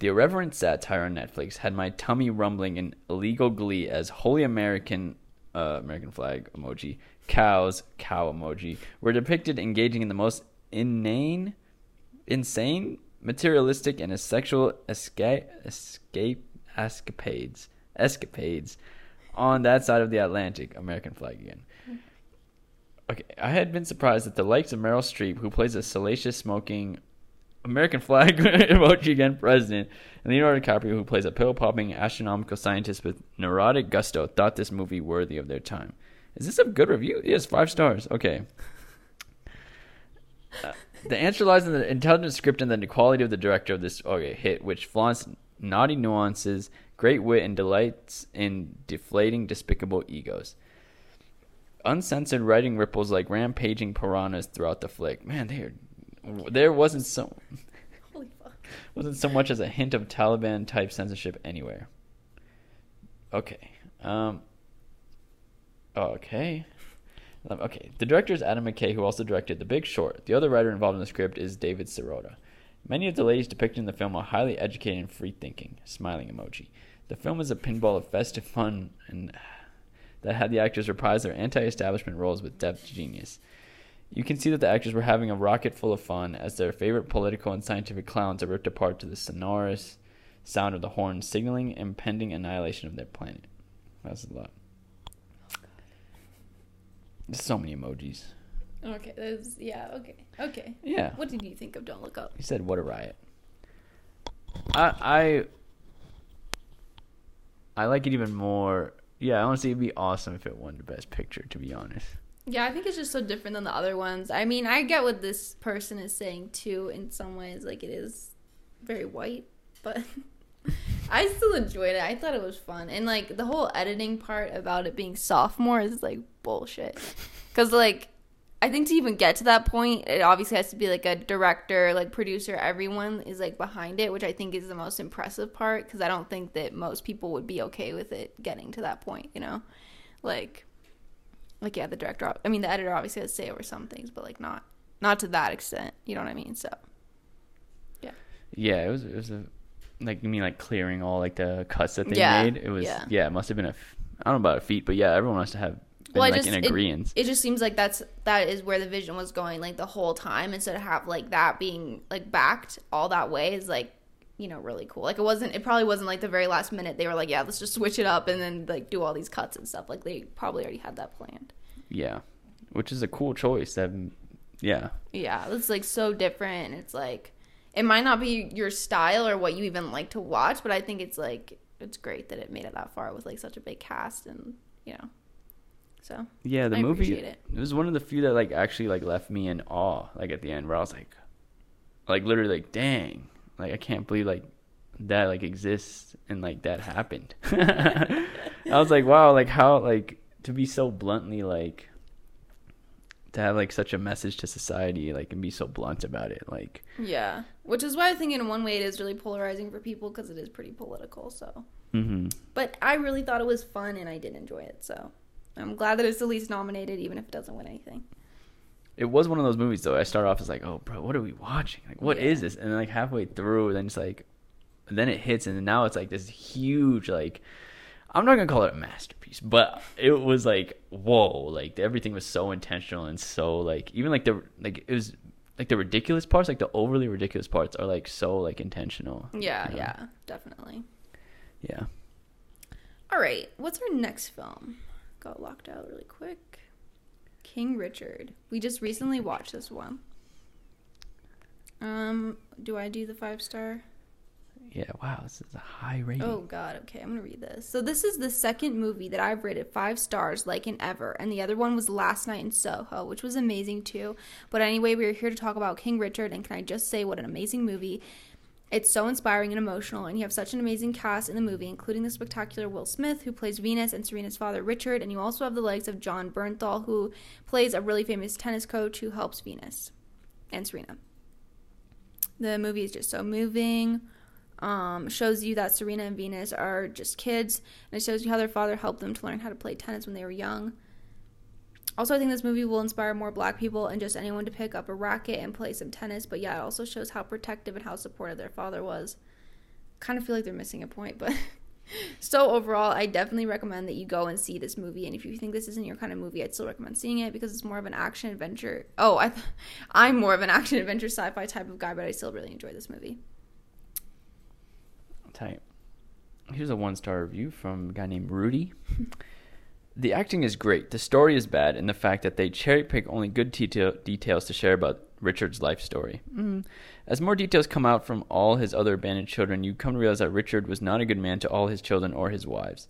[SPEAKER 2] The irreverent satire on Netflix had my tummy rumbling in illegal glee as holy American, uh, American flag emoji, cows, cow emoji, were depicted engaging in the most inane, insane, materialistic, and sexual escape, escape, escapades, escapades on that side of the Atlantic. American flag again. Okay, I had been surprised that the likes of Meryl Streep, who plays a salacious smoking American flag emoji again president, and Leonardo DiCaprio, who plays a pill popping astronomical scientist with neurotic gusto, thought this movie worthy of their time. Is this a good review? Yes, five stars. Okay. Uh, the answer lies in the intelligent script and the quality of the director of this okay, hit, which flaunts naughty nuances, great wit, and delights in deflating despicable egos uncensored writing ripples like rampaging piranhas throughout the flick. Man, there, there wasn't so
[SPEAKER 1] Holy fuck.
[SPEAKER 2] wasn't so much as a hint of Taliban type censorship anywhere. Okay. Um. Okay. Um, Okay. The director is Adam McKay, who also directed The Big Short. The other writer involved in the script is David Sirota. Many of the ladies depicted in the film are highly educated and free thinking. Smiling emoji. The film is a pinball of festive fun and that had the actors reprise their anti-establishment roles with depth genius. You can see that the actors were having a rocket full of fun as their favorite political and scientific clowns are ripped apart to the sonorous sound of the horn, signaling impending annihilation of their planet. That's a lot. There's so many emojis.
[SPEAKER 1] Okay, that's yeah. Okay, okay.
[SPEAKER 2] Yeah.
[SPEAKER 1] What did you think of Don't Look Up?
[SPEAKER 2] He said, "What a riot." I I I like it even more. Yeah, honestly, it'd be awesome if it won the best picture. To be honest.
[SPEAKER 1] Yeah, I think it's just so different than the other ones. I mean, I get what this person is saying too. In some ways, like it is very white, but I still enjoyed it. I thought it was fun, and like the whole editing part about it being sophomore is like bullshit. Because like, I think to even get to that point, it obviously has to be like a director, like producer, everyone is like behind it, which I think is the most impressive part. Because I don't think that most people would be okay with it getting to that point. You know, like like yeah, the director. I mean, the editor obviously has to say over some things, but like not not to that extent. You know what I mean? So
[SPEAKER 2] Yeah, Yeah, it was. It was a like you mean like clearing all like the cuts that they
[SPEAKER 1] Yeah,
[SPEAKER 2] made. It was
[SPEAKER 1] yeah.
[SPEAKER 2] yeah. It must have been a, I don't know about a feat, but yeah, everyone must have
[SPEAKER 1] Well,
[SPEAKER 2] like
[SPEAKER 1] just-
[SPEAKER 2] in
[SPEAKER 1] it-
[SPEAKER 2] agreement.
[SPEAKER 1] it just seems like that's that is where the vision was going like the whole time, instead of have like that being like backed all that way is like you know really cool. Like it wasn't. It probably wasn't like the very last minute they were like, yeah, let's just switch it up and then like do all these cuts and stuff. Like they probably already had that planned.
[SPEAKER 2] Yeah, which is a cool choice. That Yeah.
[SPEAKER 1] Yeah, it's like so different. It's like it might not be your style or what you even like to watch, but I think it's like it's great that it made it that far with like such a big cast and you know. So
[SPEAKER 2] Yeah, the
[SPEAKER 1] I
[SPEAKER 2] movie
[SPEAKER 1] appreciate it.
[SPEAKER 2] it was one of the few that like actually like left me in awe like at the end where I was like like literally like dang like I can't believe like that like exists and like that happened. I was like wow like how like to be so bluntly like to have like such a message to society like and be so blunt about it like
[SPEAKER 1] yeah, which is why I think in one way it is really polarizing for people because it is pretty political. So,
[SPEAKER 2] mhm
[SPEAKER 1] but I really thought it was fun and I did enjoy it. So I'm glad that it's at least nominated, even if it doesn't win anything.
[SPEAKER 2] it was one of those movies though. I started off as like, "Oh, bro, what are we watching? Like, what is
[SPEAKER 1] Yeah.
[SPEAKER 2] this?" And then, like halfway through, then it's like, then it hits, and now it's like this huge like. I'm not gonna call it a masterpiece, but it was like, whoa! Like everything was so intentional and so like even like the like it was like the ridiculous parts, like the overly ridiculous parts, are like so like intentional.
[SPEAKER 1] Yeah,
[SPEAKER 2] you know?
[SPEAKER 1] yeah, definitely.
[SPEAKER 2] yeah.
[SPEAKER 1] All right, what's our next film? Got locked out really quick. King Richard. We just recently watched this one. Um, do I do the five star?
[SPEAKER 2] Yeah. Wow. This is a high rating.
[SPEAKER 1] Oh god, okay, I'm gonna read this. So this is the second movie that I've rated five stars like in ever, and the other one was Last Night in Soho, which was amazing too. But anyway, we are here to talk about King Richard, and can I just say what an amazing movie. It's so inspiring and emotional, and you have such an amazing cast in the movie, including the spectacular Will Smith, who plays Venus, and Serena's father, Richard, and you also have the legs of Jon Bernthal, who plays a really famous tennis coach who helps Venus and Serena. The movie is just so moving. Um, shows you that Serena and Venus are just kids, and it shows you how their father helped them to learn how to play tennis when they were young. Also, I think this movie will inspire more black people and just anyone to pick up a racket and play some tennis. But yeah, it also shows how protective and how supportive their father was. Kind of feel like they're missing a point, but so overall, I definitely recommend that you go and see this movie. And if you think this isn't your kind of movie, I'd still recommend seeing it because it's more of an action adventure. Oh, I, th- I'm more of an action adventure sci-fi type of guy, but I still really enjoy this movie.
[SPEAKER 2] Tight. Here's a one star review from a guy named Rudy. the acting is great. The story is bad, and the fact that they cherry pick only good detail- details to share about Richard's life story. Mm. As more details come out from all his other abandoned children, you come to realize that Richard was not a good man to all his children or his wives.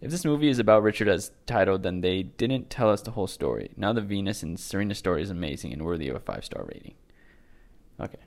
[SPEAKER 2] If this movie is about Richard as titled, then they didn't tell us the whole story. Now the Venus and Serena story is amazing and worthy of a five star rating. Okay.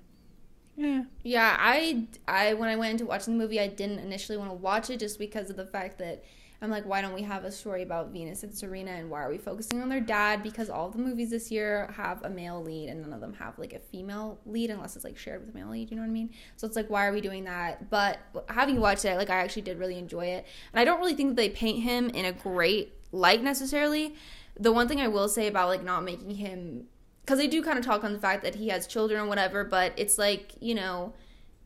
[SPEAKER 2] Yeah.
[SPEAKER 1] Yeah, I, I when I went into watching the movie, I didn't initially want to watch it just because of the fact that I'm like, why don't we have a story about Venus and Serena, and why are we focusing on their dad? Because all the movies this year have a male lead, and none of them have like a female lead, unless it's like shared with a male lead. You know what I mean? So it's like, why are we doing that? But having watched it, like I actually did really enjoy it, and I don't really think that they paint him in a great light necessarily. The one thing I will say about like not making him because they do kind of talk on the fact that he has children or whatever, but it's like, you know,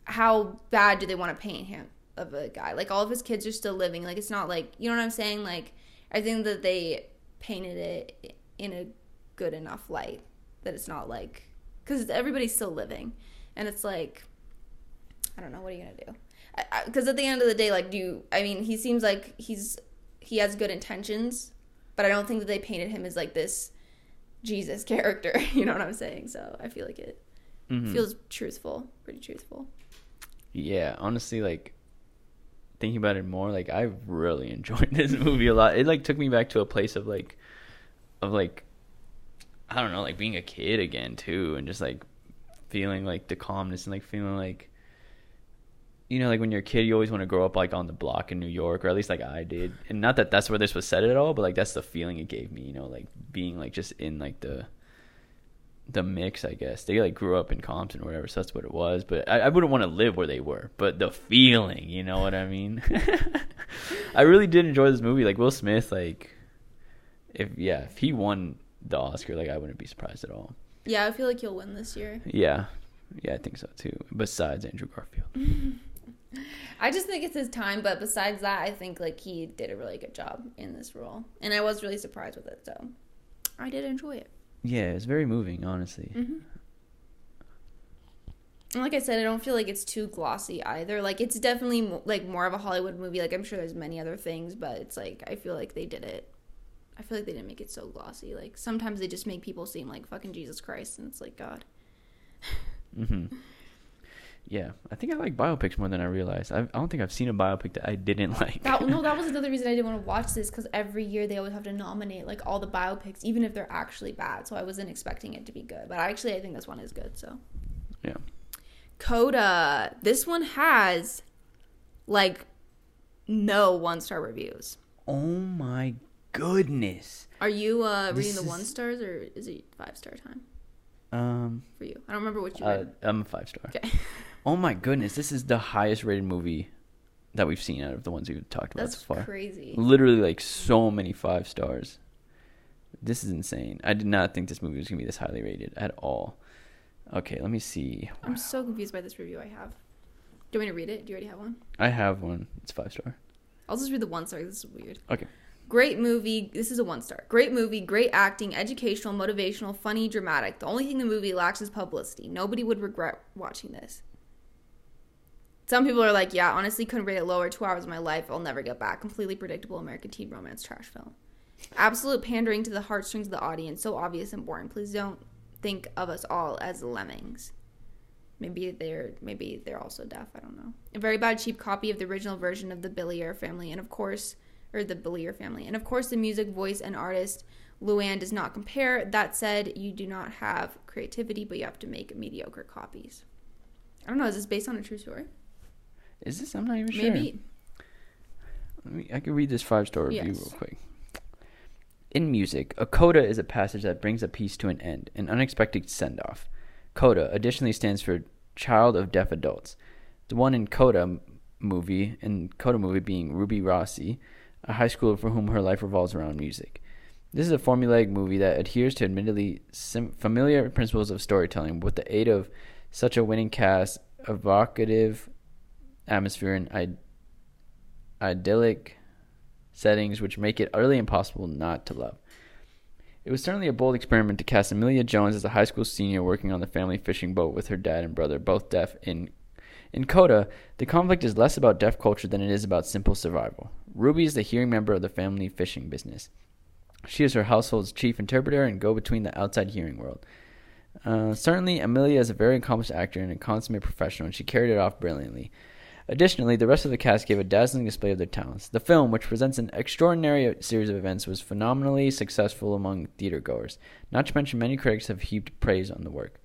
[SPEAKER 1] how bad do they want to paint him of a guy? Like all of his kids are still living. Like it's not like, you know what I'm saying? Like I think that they painted it in a good enough light that it's not like cuz everybody's still living. And it's like I don't know, what are you going to do? Cuz at the end of the day like do you, I mean, he seems like he's he has good intentions, but I don't think that they painted him as like this Jesus character. You know what I'm saying? So I feel like it
[SPEAKER 2] Mhm.
[SPEAKER 1] feels truthful, pretty truthful.
[SPEAKER 2] Yeah, honestly, like thinking about it more, like I really enjoyed this movie a lot. It like took me back to a place of like, of like, I don't know, like being a kid again too, and just like feeling like the calmness and like feeling like, you know, like when you're a kid, you always want to grow up like on the block in New York, or at least like I did. And not that that's where this was said at all, but like that's the feeling it gave me. You know, like being like just in like the the mix, I guess. They like grew up in Compton or whatever, so that's what it was. But I, I wouldn't want to live where they were. But the feeling, you know what I mean? I really did enjoy this movie. Like Will Smith, like if yeah, if he won the Oscar, like I wouldn't be surprised at all.
[SPEAKER 1] Yeah, I feel like he'll win this year.
[SPEAKER 2] Yeah. Yeah, I think so too. Besides Andrew Garfield.
[SPEAKER 1] I just think it's his time, but besides that, I think like he did a really good job in this role, and I was really surprised with it. So I did enjoy it.
[SPEAKER 2] Yeah, it's very moving, honestly.
[SPEAKER 1] hmm like I said, I don't feel like it's too glossy either. Like it's definitely mo- like more of a Hollywood movie. Like I'm sure there's many other things, but it's like I feel like they did it I feel like they didn't make it so glossy. Like sometimes they just make people seem like fucking Jesus Christ, and it's like God.
[SPEAKER 2] hmm Yeah, I think I like biopics more than I realized. I, I don't think I've seen a biopic that I didn't like.
[SPEAKER 1] That no, that was another reason I didn't want to watch this because every year they always have to nominate like all the biopics, even if they're actually bad. So I wasn't expecting it to be good, but actually I think this one is good. So
[SPEAKER 2] Yeah.
[SPEAKER 1] Coda, this one has like no one star reviews.
[SPEAKER 2] Oh my goodness.
[SPEAKER 1] Are you uh,
[SPEAKER 2] This
[SPEAKER 1] reading the one
[SPEAKER 2] is-
[SPEAKER 1] stars or is it five star time
[SPEAKER 2] Um,
[SPEAKER 1] for you? I don't remember what you
[SPEAKER 2] uh,
[SPEAKER 1] read.
[SPEAKER 2] I'm a five star.
[SPEAKER 1] Okay,
[SPEAKER 2] Oh my goodness, this is the highest rated movie that we've seen out of the ones we've talked about
[SPEAKER 1] that's
[SPEAKER 2] so far.
[SPEAKER 1] crazy.
[SPEAKER 2] Literally, like so many five stars. This is insane. I did not think this movie was gonna be this highly rated at all. Okay, let me see.
[SPEAKER 1] I'm so confused by this review I have. Do you want me to read it? Do you already have one?
[SPEAKER 2] I have one. It's five star.
[SPEAKER 1] I'll just read the one star. This is weird.
[SPEAKER 2] Okay.
[SPEAKER 1] Great movie. This is a one star. Great movie, great acting, educational, motivational, funny, dramatic. The only thing the movie lacks is publicity. Nobody would regret watching this. Some people are like, yeah, honestly, couldn't rate it lower. Two hours of my life, I'll never get back. Completely predictable American teen romance trash film. Absolute pandering to the heartstrings of the audience. So obvious and boring. Please don't think of us all as lemmings. Maybe they're maybe they're also deaf. I don't know. A very bad cheap copy of the original version of the Bélier family, and of course, or the Bélier family, and of course, the music, voice, and artist Louane does not compare. That said, you do not have creativity, but you have to make mediocre copies. I don't know. Is this based on a true story?
[SPEAKER 2] Is this? I'm not even sure.
[SPEAKER 1] Maybe.
[SPEAKER 2] Let me, I can read this five star review
[SPEAKER 1] Yes.
[SPEAKER 2] real quick. In music, a coda is a passage that brings a piece to an end, an unexpected send off. Coda additionally stands for Child of Deaf Adults. The one in Coda movie, in Coda movie being Ruby Rossi, a high schooler for whom her life revolves around music. This is a formulaic movie that adheres to admittedly sim- familiar principles of storytelling with the aid of such a winning cast, evocative atmosphere, and I- idyllic settings which make it utterly impossible not to love. It was certainly a bold experiment to cast Emilia Jones as a high school senior working on the family fishing boat with her dad and brother, both deaf. In in Coda, the conflict is less about deaf culture than it is about simple survival. Ruby is the hearing member of the family fishing business. She is her household's chief interpreter and go between the outside hearing world. Uh, certainly, Amelia is a very accomplished actor and a consummate professional, and she carried it off brilliantly. Additionally, the rest of the cast gave a dazzling display of their talents. The film, which presents an extraordinary series of events, was phenomenally successful among theatergoers. Not to mention, many critics have heaped praise on the work.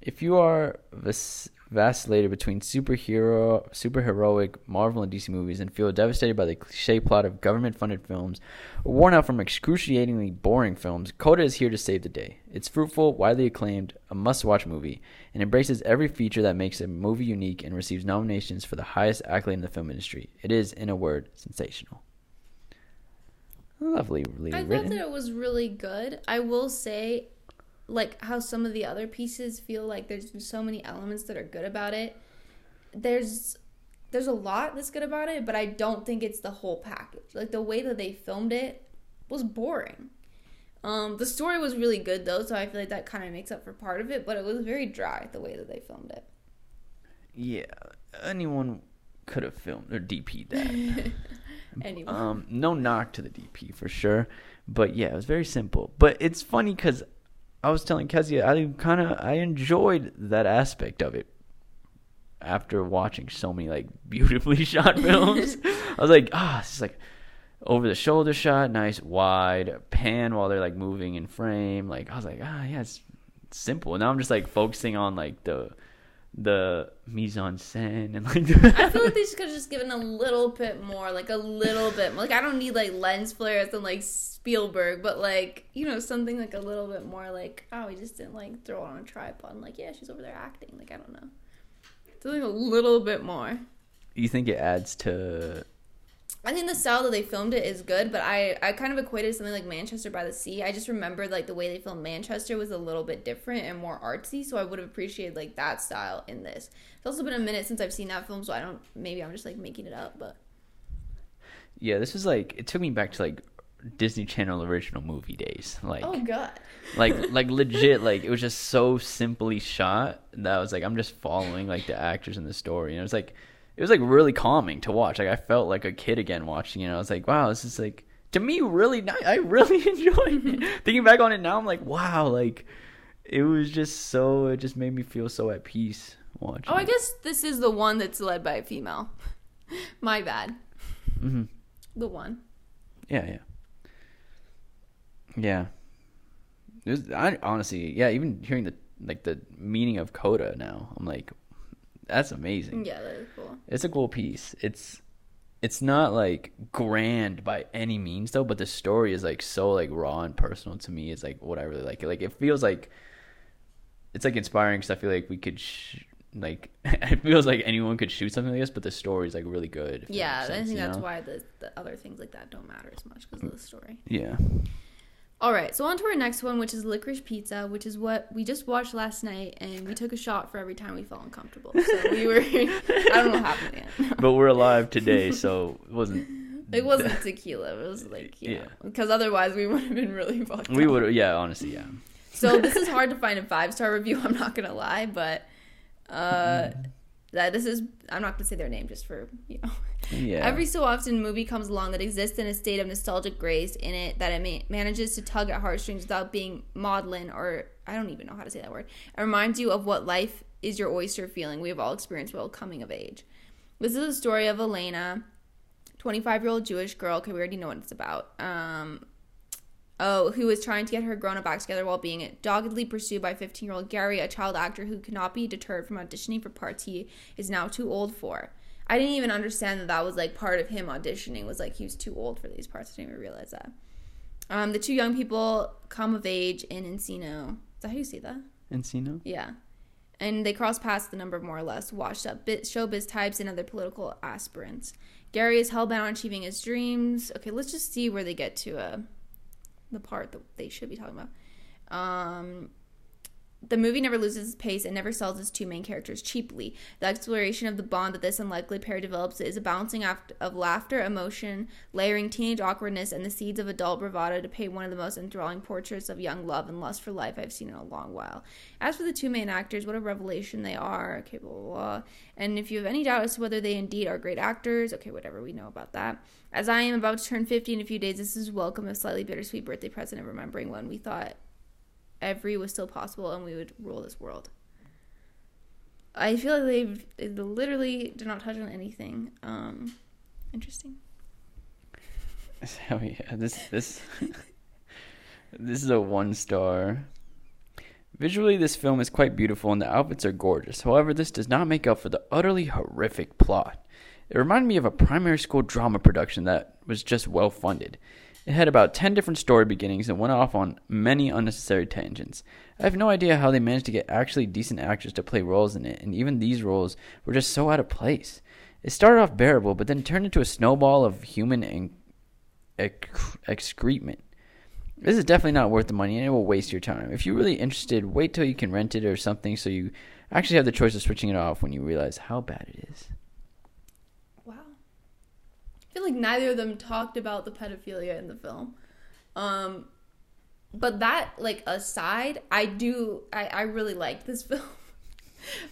[SPEAKER 2] If you are vas- vacillated between superhero, superheroic Marvel and DC movies and feel devastated by the cliche plot of government-funded films, worn out from excruciatingly boring films, Coda is here to save the day. It's fruitful, widely acclaimed, a must-watch movie, and embraces every feature that makes a movie unique and receives nominations for the highest accolade in the film industry. It is, in a word, sensational. Lovely,
[SPEAKER 1] I thought that it was really good. I will say, like how some of the other pieces feel like there's so many elements that are good about it. There's there's a lot that's good about it, but I don't think it's the whole package. Like the way that they filmed it was boring. Um, the story was really good though, so I feel like that kind of makes up for part of it. But it was very dry the way that they filmed it.
[SPEAKER 2] Yeah, anyone could have filmed or DP'd that.
[SPEAKER 1] Anyway,
[SPEAKER 2] Um, no knock to the DP for sure, but yeah, it was very simple. But it's funny because I was telling Kezia, I kind of I enjoyed that aspect of it after watching so many like beautifully shot films. I was like, ah, this is like over the shoulder shot, nice wide pan while they're like moving in frame. Like I was like, ah, yeah, it's simple. And now I'm just like focusing on like the the mise en scène and like
[SPEAKER 1] I feel like they could have just given a little bit more, like a little bit. More. Like I don't need like lens flares and like Spielberg, but like you know something like a little bit more. Like oh, we just didn't like throw it on a tripod. And, like yeah, she's over there acting. Like I don't know, something a little bit more.
[SPEAKER 2] you think it adds to
[SPEAKER 1] I think the style that they filmed it is good, but I I kind of equated something like Manchester by the Sea. I just remembered like the way they filmed Manchester was a little bit different and more artsy, so I would have appreciated like that style in this. It's also been a minute since I've seen that film, so I don't. Maybe I'm just like making it up, but.
[SPEAKER 2] Yeah, this was like it took me back to like Disney Channel original movie days. Like
[SPEAKER 1] Oh God.
[SPEAKER 2] like like legit like it was just so simply shot that I was like I'm just following like the actors in the story. And it was like it was like really calming to watch. Like I felt like a kid again watching it. I was like, wow, this is like to me really nice. I really enjoyed it. Thinking back on it now, I'm like, wow, like it was just so. It just made me feel so at peace watching.
[SPEAKER 1] Oh, I
[SPEAKER 2] it.
[SPEAKER 1] guess this is the one that's led by a female. My bad.
[SPEAKER 2] Mm-hmm.
[SPEAKER 1] The one.
[SPEAKER 2] Yeah, yeah, yeah. Was, I honestly, yeah. Even hearing the like the meaning of coda now, I'm like, that's amazing.
[SPEAKER 1] Yeah, that is cool.
[SPEAKER 2] It's a cool piece. It's it's not like grand by any means though, but the story is like so like raw and personal to me. It's like what I really like. Like it feels like it's like inspiring because I feel like we could sh- like it feels like anyone could shoot something like this, but the story is like really good.
[SPEAKER 1] Yeah, I
[SPEAKER 2] sense,
[SPEAKER 1] think
[SPEAKER 2] you
[SPEAKER 1] that's
[SPEAKER 2] know?
[SPEAKER 1] why the, the other things like that don't matter as much because of the story.
[SPEAKER 2] Yeah.
[SPEAKER 1] All right, so on to our next one, which is licorice pizza, which is what we just watched last night, and we took a shot for every time we felt uncomfortable. So we were, I don't know what happened yet.
[SPEAKER 2] But we're alive today, so it wasn't.
[SPEAKER 1] It wasn't tequila. It was like,
[SPEAKER 2] Yeah.
[SPEAKER 1] because otherwise we would have been really fucked
[SPEAKER 2] We would. Yeah, honestly, yeah.
[SPEAKER 1] So this is hard to find a five star review. I'm not gonna lie, but uh, that this is I'm not gonna say their name just for you know.
[SPEAKER 2] Yeah.
[SPEAKER 1] Every so often, a movie comes along that exists in a state of nostalgic grace in it that it ma- manages to tug at heartstrings without being maudlin or I don't even know how to say that word. It reminds you of what life is your oyster feeling we have all experienced while coming of age. This is a story of Elena, 25 year old Jewish girl. Okay, we already know what it's about. Um, oh, who is trying to get her grown up act together while being doggedly pursued by 15 year old Gary, a child actor who cannot be deterred from auditioning for parts he is now too old for. I didn't even understand that that was like part of him auditioning was like he was too old for these parts. I didn't even realize that. Um, the two young people come of age in Encino. Is that how you say that?
[SPEAKER 2] Encino.
[SPEAKER 1] Yeah. And they cross paths with a number of more or less washed up showbiz types and other political aspirants. Gary is hellbound on achieving his dreams. Okay, let's just see where they get to uh, the part that they should be talking about. Um, the movie never loses its pace and never sells its two main characters cheaply. The exploration of the bond that this unlikely pair develops is a balancing act of laughter, emotion, layering teenage awkwardness, and the seeds of adult bravado to paint one of the most enthralling portraits of young love and lust for life I've seen in a long while. As for the two main actors, what a revelation they are. Okay, blah, blah, blah. And if you have any doubt as to whether they indeed are great actors, okay, whatever, we know about that. As I am about to turn 50 in a few days, this is welcome a slightly bittersweet birthday present of remembering when we thought every was still possible and we would rule this world. I feel like they've they literally did not touch on anything. Um, interesting.
[SPEAKER 2] So yeah, this this this is a one star. Visually, this film is quite beautiful and the outfits are gorgeous. However, this does not make up for the utterly horrific plot. It reminded me of a primary school drama production that was just well funded. It had about 10 different story beginnings and went off on many unnecessary tangents. I have no idea how they managed to get actually decent actors to play roles in it, and even these roles were just so out of place. It started off bearable, but then turned into a snowball of human and exc- excrement. This is definitely not worth the money and it will waste your time. If you're really interested, wait till you can rent it or something so you actually have the choice of switching it off when you realize how bad it is.
[SPEAKER 1] Feel like neither of them talked about the pedophilia in the film. Um, but that, like, aside, I do, I, I really like this film.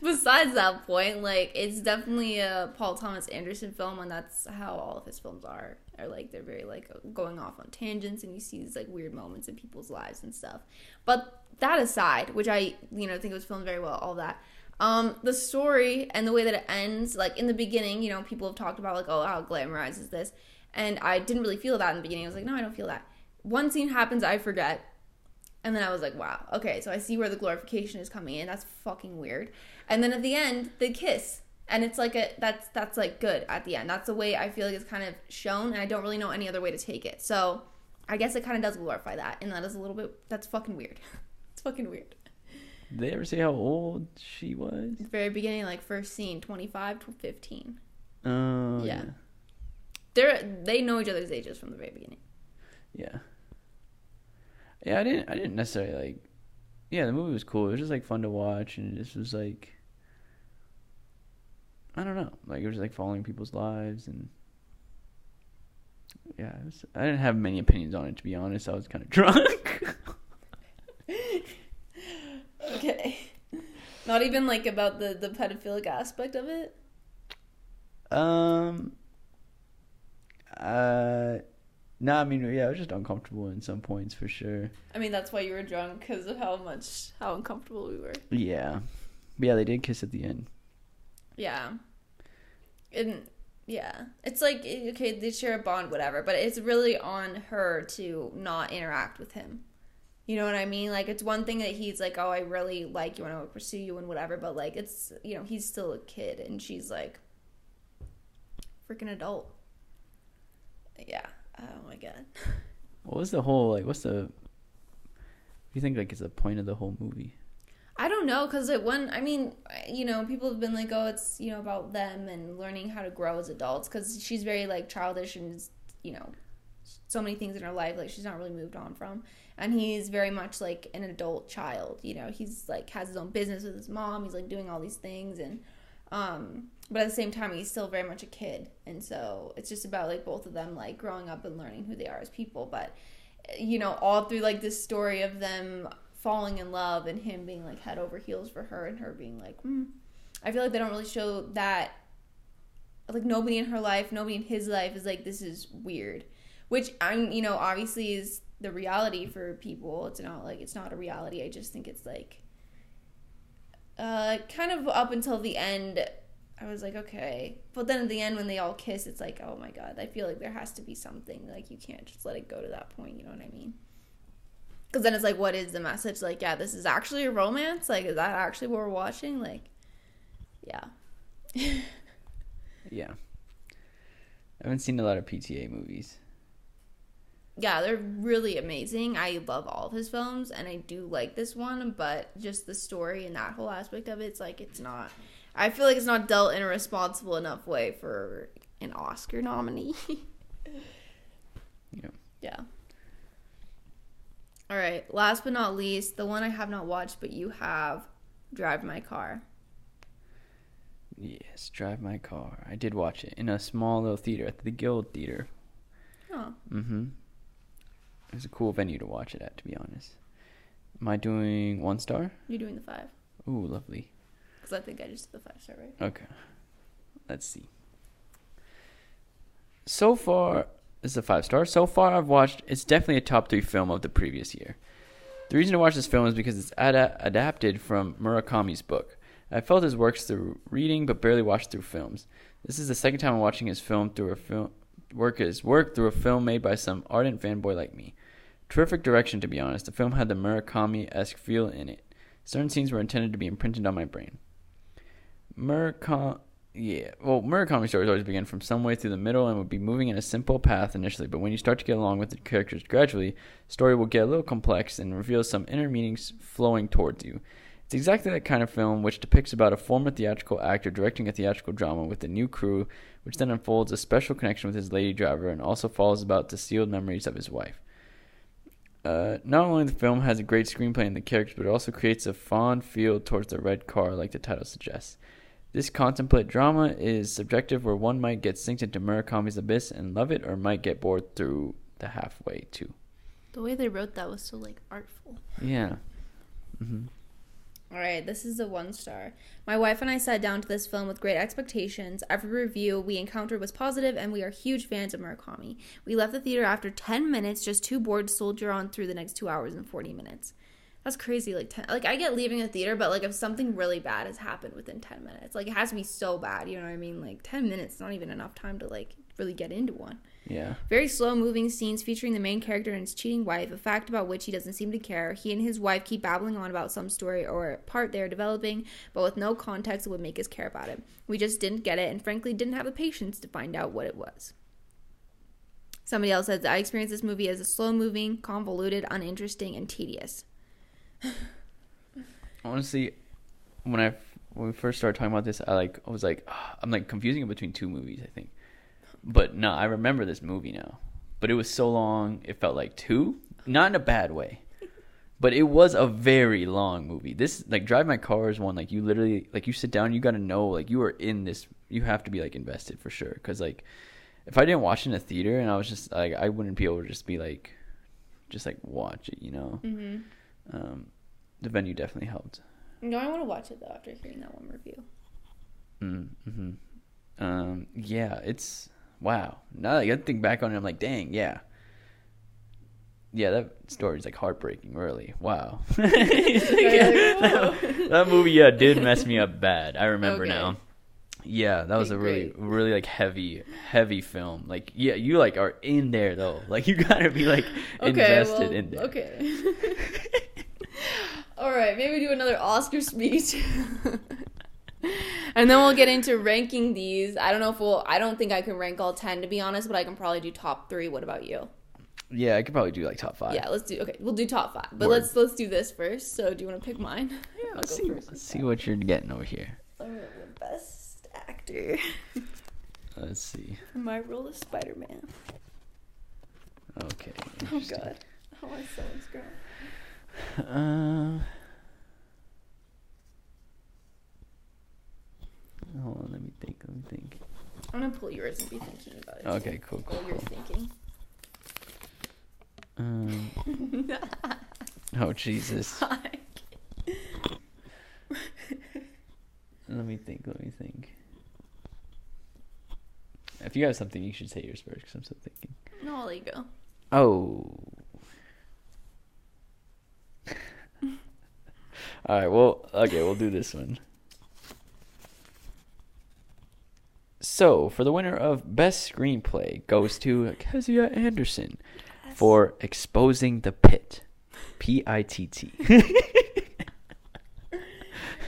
[SPEAKER 1] Besides that point, like, it's definitely a Paul Thomas Anderson film, and that's how all of his films are. Are like, they're very, like, going off on tangents, and you see these, like, weird moments in people's lives and stuff. But that aside, which I, you know, think it was filmed very well, all that. Um, the story and the way that it ends, like in the beginning, you know, people have talked about like, oh, how glamorizes this? And I didn't really feel that in the beginning. I was like, no, I don't feel that. One scene happens, I forget. And then I was like, wow, okay, so I see where the glorification is coming in. That's fucking weird. And then at the end, they kiss. And it's like a that's that's like good at the end. That's the way I feel like it's kind of shown, and I don't really know any other way to take it. So I guess it kind of does glorify that, and that is a little bit that's fucking weird. it's fucking weird.
[SPEAKER 2] Did they ever say how old she was?
[SPEAKER 1] the very beginning, like first scene, 25 to 15.
[SPEAKER 2] Oh,
[SPEAKER 1] Yeah.
[SPEAKER 2] yeah.
[SPEAKER 1] They're they know each other's ages from the very beginning.
[SPEAKER 2] Yeah. Yeah, I didn't I didn't necessarily like Yeah, the movie was cool. It was just like fun to watch and it just was like I don't know. Like it was like following people's lives and yeah, was, I didn't have many opinions on it to be honest. I was kind of drunk.
[SPEAKER 1] Okay. Not even like about the the pedophilic aspect of it.
[SPEAKER 2] Um. Uh. No, I mean, yeah, I was just uncomfortable in some points for sure.
[SPEAKER 1] I mean, that's why you were drunk because of how much how uncomfortable we were.
[SPEAKER 2] Yeah, but yeah, they did kiss at the end.
[SPEAKER 1] Yeah. And yeah, it's like eh, okay, they share a bond, whatever, but it's really on her to not interact with him. You know what I mean? Like it's one thing that he's like, "Oh, I really like you and I will pursue you and whatever," but like it's you know he's still a kid and she's like freaking adult. Yeah. Oh my god.
[SPEAKER 2] What was the whole like? What's the? What do you think like is the point of the whole movie?
[SPEAKER 1] I don't know because it one. I mean, you know, people have been like, "Oh, it's you know about them and learning how to grow as adults." Because she's very like childish and you know, so many things in her life like she's not really moved on from. And he's very much like an adult child. You know, he's like has his own business with his mom. He's like doing all these things and, um, but at the same time, he's still very much a kid. And so it's just about like both of them like growing up and learning who they are as people. But you know, all through like this story of them falling in love and him being like head over heels for her and her being like, hmm. I feel like they don't really show that. Like nobody in her life, nobody in his life is like this is weird, which I'm you know obviously is the reality for people. It's not like it's not a reality. I just think it's like, uh, kind of up until the end. I was like, okay. But then at the end, when they all kiss, it's like, oh my God, I feel like there has to be something. Like, you can't just let it go to that point. You know what I mean? Because then it's like, what is the message? Like, yeah, this is actually a romance? Like, is that actually what we're watching? Like, yeah.
[SPEAKER 2] Yeah, I haven't seen a lot of PTA movies.
[SPEAKER 1] Yeah, they're really amazing. I love all of his films, and I do like this one, but just the story and that whole aspect of it, it's like it's not. I feel like it's not dealt in a responsible enough way for an Oscar nominee.
[SPEAKER 2] Yeah.
[SPEAKER 1] Yeah. All right. Last but not least, the one I have not watched, but you have, Drive My Car.
[SPEAKER 2] Yes, Drive My Car. I did watch it in a small little theater at the Guild Theater.
[SPEAKER 1] Oh,
[SPEAKER 2] Mm-hmm. It was a cool venue to watch it at, to be honest. Am I doing one star?
[SPEAKER 1] you're doing the five
[SPEAKER 2] Ooh, lovely.
[SPEAKER 1] because I think I just did the five star right.
[SPEAKER 2] Okay. Let's see. So far, this is a five star. So far, I've watched. It's definitely a top three film of the previous year. The reason to watch this film is because it's ada- adapted from Murakami's book. I felt his works through reading, but barely watched through films. This is the second time I'm watching his film through a film work his work through a film made by some ardent fanboy like me. Terrific direction, to be honest. The film had the Murakami-esque feel in it. Certain scenes were intended to be imprinted on my brain. Murakami, yeah. Well, Murakami stories always begin from some way through the middle and would be moving in a simple path initially, but when you start to get along with the characters gradually, the story will get a little complex and reveal some inner meanings flowing towards you. It's exactly that kind of film which depicts about a former theatrical actor directing a theatrical drama with a new crew, which then unfolds a special connection with his lady driver and also follows about the sealed memories of his wife. Uh, not only the film has a great screenplay and the characters, but it also creates a fond feel towards the red car, like the title suggests. This contemplate drama is subjective, where one might get synced into Murakami's abyss and love it, or might get bored through the halfway too.
[SPEAKER 1] The way they wrote that was so like artful.
[SPEAKER 2] Yeah. hmm
[SPEAKER 1] All right, this is a one star. My wife and I sat down to this film with great expectations. Every review we encountered was positive, and we are huge fans of Murakami. We left the theater after 10 minutes, just too bored to soldier on through the next two hours and 40 minutes. That's crazy. Like, 10, like I get leaving the theater, but like if something really bad has happened within 10 minutes, like it has to be so bad, you know what I mean? Like 10 minutes is not even enough time to like really get into one.
[SPEAKER 2] Yeah.
[SPEAKER 1] Very slow moving scenes featuring the main character and his cheating wife, a fact about which he doesn't seem to care. He and his wife keep babbling on about some story or part they are developing, but with no context that would make us care about it. We just didn't get it and frankly didn't have the patience to find out what it was. Somebody else says, I experienced this movie as a slow moving, convoluted, uninteresting, and tedious.
[SPEAKER 2] Honestly, when I when we first started talking about this, I like I was like ah, I'm like confusing it between two movies. I think, but no, I remember this movie now. But it was so long, it felt like two. Not in a bad way, but it was a very long movie. This like Drive My Car is one like you literally like you sit down, you got to know like you are in this. You have to be like invested for sure. Because like if I didn't watch it in a theater and I was just like I wouldn't be able to just be like just like watch it. You know,
[SPEAKER 1] Mm-hmm.
[SPEAKER 2] um, the venue definitely helped.
[SPEAKER 1] No, I want to watch it though after hearing that one review.
[SPEAKER 2] Mm-hmm. Um, yeah, it's wow. Now that I think back on it, I'm like, dang, yeah. yeah, that story's like heartbreaking. Really, wow.
[SPEAKER 1] Yeah,
[SPEAKER 2] that, that movie, yeah, did mess me up bad. I remember
[SPEAKER 1] Okay.
[SPEAKER 2] now. Yeah, that was
[SPEAKER 1] Okay,
[SPEAKER 2] a really,
[SPEAKER 1] great.
[SPEAKER 2] really like heavy, heavy film. Like, yeah, you like are in there though. Like, you gotta be like invested in there.
[SPEAKER 1] Okay. All right, maybe do another Oscar speech. and then we'll get into ranking these. I don't know if we'll I don't think I can rank all 10 to be honest, but I can probably do top 3. What about you?
[SPEAKER 2] Yeah, I could probably do like top five.
[SPEAKER 1] Yeah, let's do Okay, we'll do top 5. But
[SPEAKER 2] Word.
[SPEAKER 1] let's let's do this first. So, do you want to pick mine?
[SPEAKER 2] Yeah, let's
[SPEAKER 1] go
[SPEAKER 2] see,
[SPEAKER 1] first.
[SPEAKER 2] let's see what you're getting over here.
[SPEAKER 1] Right, the best actor.
[SPEAKER 2] Let's see.
[SPEAKER 1] My role is Spider-Man.
[SPEAKER 2] Okay.
[SPEAKER 1] Oh god. Oh, I'm so insecure.
[SPEAKER 2] Uh, hold on, let me think. Let me think.
[SPEAKER 1] I'm to pull yours and be thinking about it.
[SPEAKER 2] Okay, cool, cool,
[SPEAKER 1] While you're
[SPEAKER 2] cool.
[SPEAKER 1] thinking.
[SPEAKER 2] Um, oh Jesus. Let me think. Let me think. If you have something, you should say yours first, because I'm still thinking.
[SPEAKER 1] no, I'll let you go.
[SPEAKER 2] Oh. All right. Well, okay. We'll do this one. So, for the winner of Best Screenplay goes to Kezia Anderson for Exposing the Pit. P I T T.
[SPEAKER 1] It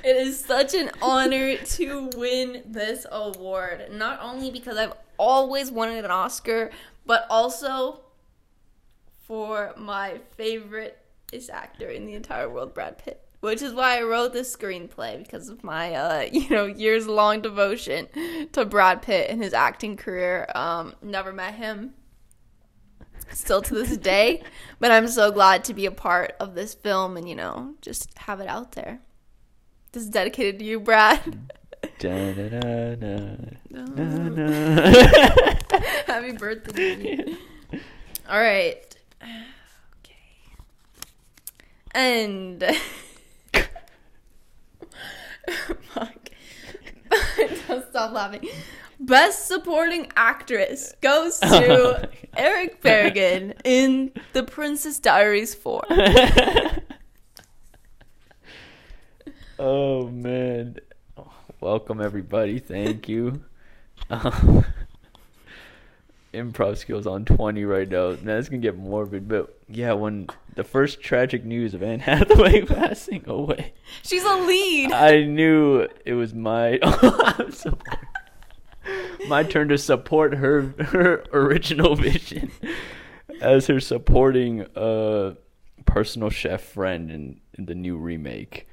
[SPEAKER 1] is such an honor to win this award. Not only because I've always wanted an Oscar, but also for my favorite is actor in the entire world, Brad Pitt. Which is why I wrote this screenplay because of my, uh, you know, years long devotion to Brad Pitt and his acting career. Um, never met him, still to this day, but I'm so glad to be a part of this film and you know just have it out there. This is dedicated to you, Brad.
[SPEAKER 2] Da-da-da-da. da, da.
[SPEAKER 1] Happy birthday. you. All right. Okay. And fuck. Don't stop laughing. Best supporting actress goes
[SPEAKER 2] Oh
[SPEAKER 1] to Eric Bergen in The Princess Diaries 4.
[SPEAKER 2] Oh man. Welcome everybody. Thank you. Um, improv skills on 20 right now. Now it's going to get morbid, but yeah, when the first tragic news of Anne Hathaway passing away,
[SPEAKER 1] She's a lead.
[SPEAKER 2] I knew it was my so- my turn to support her her original vision as her supporting uh personal chef friend in, in the new remake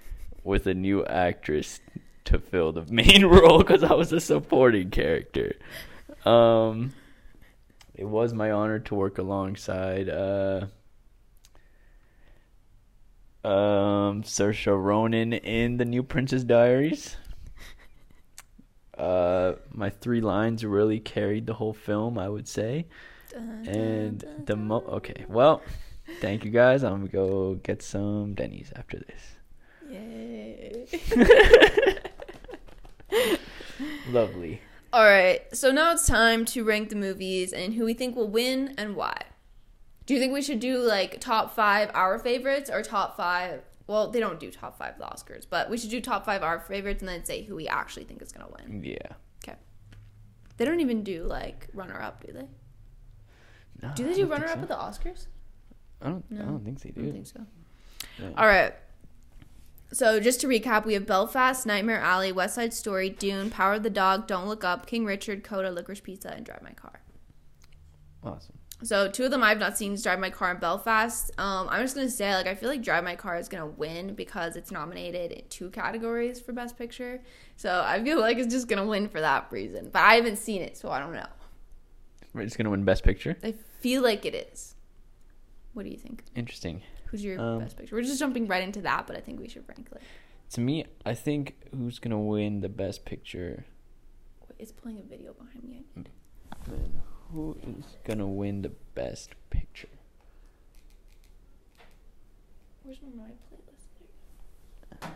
[SPEAKER 2] with a new actress to fill the main role because I was a supporting character. Um, it was my honor to work alongside uh, um, Saoirse Ronan in the new Princess Diaries. Uh, my three lines really carried the whole film, I would say. And the mo okay, well, thank you guys. I'm gonna go get some Denny's after this.
[SPEAKER 1] Yay.
[SPEAKER 2] Lovely.
[SPEAKER 1] All right, so now it's time to rank the movies and who we think will win and why. Do you think we should do like top five our favorites or top five? Well, they don't do top five the Oscars, but we should do top five our favorites and then say who we actually think is gonna win.
[SPEAKER 2] Yeah.
[SPEAKER 1] Okay. They don't even do like runner up, do they?
[SPEAKER 2] No,
[SPEAKER 1] Do they do runner up
[SPEAKER 2] so.
[SPEAKER 1] at the Oscars?
[SPEAKER 2] I don't. I don't think they do.
[SPEAKER 1] I
[SPEAKER 2] do.
[SPEAKER 1] don't think so.
[SPEAKER 2] Yeah.
[SPEAKER 1] All right. So just to recap, we have Belfast, Nightmare Alley, West Side Story, Dune, Power of the Dog, Don't Look Up, King Richard, Coda, Licorice Pizza, and Drive My Car.
[SPEAKER 2] Awesome.
[SPEAKER 1] So two of them I've not seen is Drive My Car and Belfast. Um, I'm just gonna say like I feel like Drive My Car is gonna win because it's nominated in two categories for Best Picture. So I feel like it's just gonna win for that reason. But I haven't seen it, so I don't know.
[SPEAKER 2] We're just gonna win Best Picture.
[SPEAKER 1] I feel like it is. What do you think?
[SPEAKER 2] Interesting.
[SPEAKER 1] Who's your
[SPEAKER 2] Um,
[SPEAKER 1] Best Picture? We're just jumping right into that, but I think we should rank it.
[SPEAKER 2] To me, I think who's gonna win the Best Picture?
[SPEAKER 1] Wait, It's playing a video behind me.
[SPEAKER 2] Man, who is gonna win the Best Picture?
[SPEAKER 1] Where's my my playlist?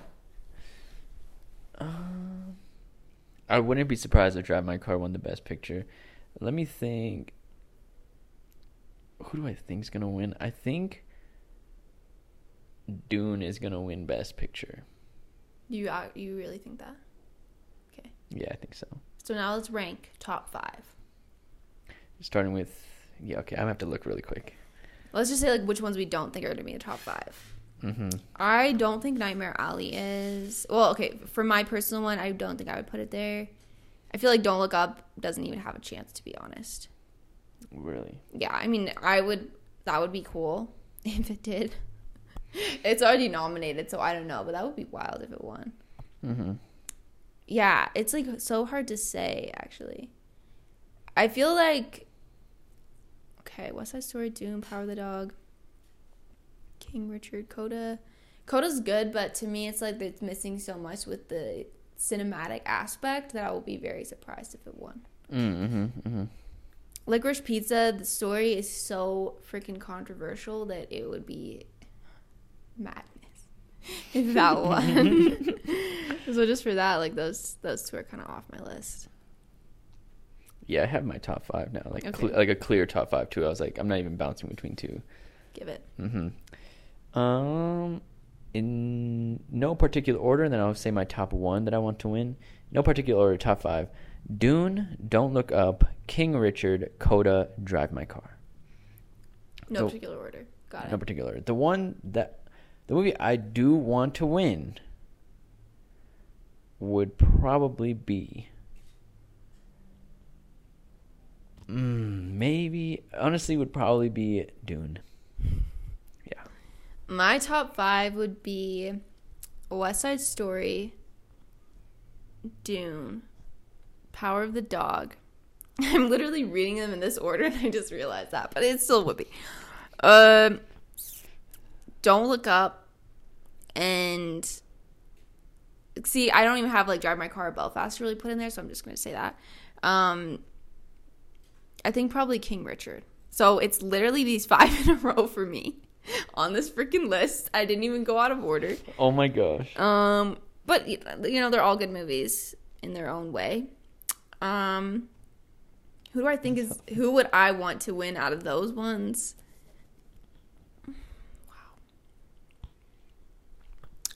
[SPEAKER 2] Um, I wouldn't be surprised if Drive My Car won the Best Picture. Let me think. who do I think's gonna win? I think Dune is gonna win Best Picture.
[SPEAKER 1] You uh, you really think that? Okay.
[SPEAKER 2] Yeah, I think so.
[SPEAKER 1] So now let's rank top five.
[SPEAKER 2] Starting with yeah, okay. I'm gonna have to look really quick.
[SPEAKER 1] Let's just say like which ones we don't think are gonna be the top five.
[SPEAKER 2] Mm-hmm.
[SPEAKER 1] I don't think Nightmare Alley is. Well, okay, for my personal one, I don't think I would put it there. I feel like Don't Look Up doesn't even have a chance, to be honest.
[SPEAKER 2] Really?
[SPEAKER 1] Yeah, I mean, I would. That would be cool if it did. It's already nominated, so I don't know, but that would be wild if it won.
[SPEAKER 2] Mm-hmm.
[SPEAKER 1] Yeah, it's like so hard to say, actually. I feel like. Okay, West Side Story, Dune, Power of the Dog, King Richard, Coda. Coda's good, but to me, it's like it's missing so much with the cinematic aspect that I will be very surprised if it won.
[SPEAKER 2] Mm-hmm. Mm-hmm.
[SPEAKER 1] Licorice Pizza, the story is so freaking controversial that it would be madness if that won. so just for that, like those those two are kind of off my list.
[SPEAKER 2] Yeah, I have my top five now, like
[SPEAKER 1] Okay.
[SPEAKER 2] cle- like a clear top five too. I was like, I'm not even bouncing between two.
[SPEAKER 1] Give it.
[SPEAKER 2] Mm-hmm. Um, in no particular order, and then I'll say my top one that I want to win. No particular order, top five: Dune, Don't Look Up, King Richard, Coda, Drive My Car.
[SPEAKER 1] No particular order. Got it.
[SPEAKER 2] No particular. The one that the movie I do want to win would probably be. Mm, maybe honestly would probably be Dune. Yeah.
[SPEAKER 1] My top five would be West Side Story, Dune, Power of the Dog. I'm literally reading them in this order, and I just realized that, but it still would be. Um, Don't Look Up, and see, I don't even have like Drive My Car Belfast really put in there, so I'm just going to say that. Um, I think probably King Richard. So it's literally these five in a row for me on this freaking list. I didn't even go out of order.
[SPEAKER 2] Oh my gosh.
[SPEAKER 1] Um, but you know they're all good movies in their own way. Um, who do I think is who would I want to win out of those ones?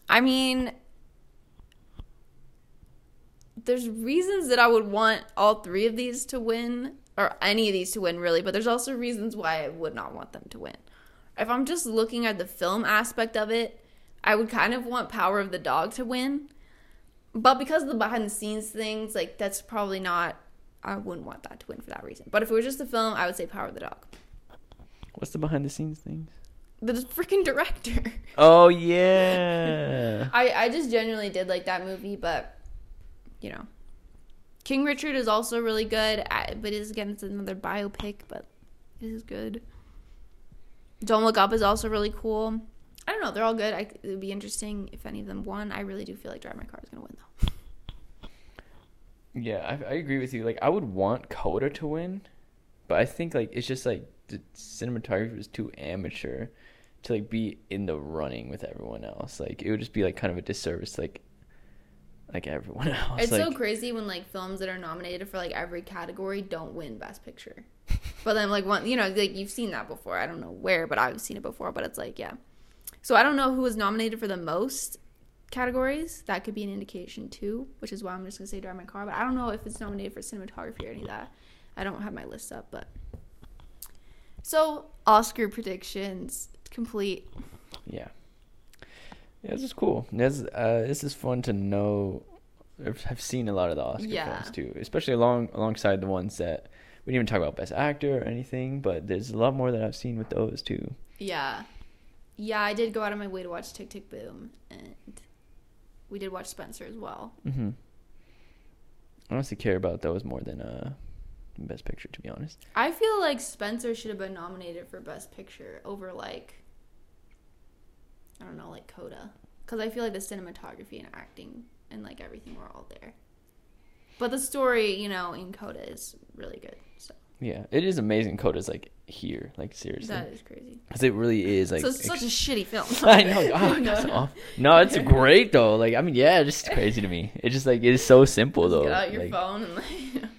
[SPEAKER 1] I mean, there's reasons that I would want all three of these to win, or any of these to win, really, but there's also reasons why I would not want them to win. If I'm just looking at the film aspect of it, I would kind of want Power of the Dog to win. But because of the behind the scenes things, like that's probably not I wouldn't want that to win for that reason. But if it was just the film, I would say Power of the Dog.
[SPEAKER 2] What's the behind the scenes things?
[SPEAKER 1] The freaking director.
[SPEAKER 2] Oh yeah.
[SPEAKER 1] I I just genuinely did like that movie, but you know, King Richard is also really good. I, but it's again it's another biopic, but it is good. Don't Look Up is also really cool. I don't know, they're all good. I, it would be interesting if any of them won. I really do feel like Drive My Car is gonna win though.
[SPEAKER 2] yeah, I, I agree with you. Like I would want Coda to win, but I think like it's just like the cinematography was too amateur to like be in the running with everyone else. Like it would just be like kind of a disservice to, like like everyone else.
[SPEAKER 1] It's
[SPEAKER 2] like,
[SPEAKER 1] so crazy when like films that are nominated for like every category don't win Best Picture. but then like one, you know, like you've seen that before. I don't know where, but I've seen it before. But it's like, yeah. So I don't know who was nominated for the most categories. That could be an indication too, which is why I'm just gonna say Drive My Car. But I don't know if it's nominated for cinematography or any of that. I don't have my list up, but so Oscar predictions complete.
[SPEAKER 2] Yeah. Yeah, this is cool. This uh, this is fun to know. I've seen a lot of the Oscar
[SPEAKER 1] Yeah.
[SPEAKER 2] films too, especially along alongside the ones that we didn't even talk about Best Actor or anything. But there's a lot more that I've seen with those too.
[SPEAKER 1] Yeah. Yeah, I did go out of my way to watch Tick Tick Boom and we did watch Spencer as well.
[SPEAKER 2] Mm-hmm. I honestly care about those more than uh, Best Picture, to be honest.
[SPEAKER 1] I feel like Spencer should have been nominated for Best Picture over like I don't know, like Coda, because I feel like the cinematography and acting and like everything were all there. But the story, you know, in Coda is really good. So
[SPEAKER 2] Yeah, it is amazing. Coda's like here, like seriously,
[SPEAKER 1] that is crazy.
[SPEAKER 2] because it really is like.
[SPEAKER 1] so it's such a shitty film.
[SPEAKER 2] I know. Oh,
[SPEAKER 1] No.
[SPEAKER 2] off. No, it's great though. Like I mean, yeah, it's just crazy to me. It's just like it's so simple though.
[SPEAKER 1] get out your
[SPEAKER 2] like,
[SPEAKER 1] phone and like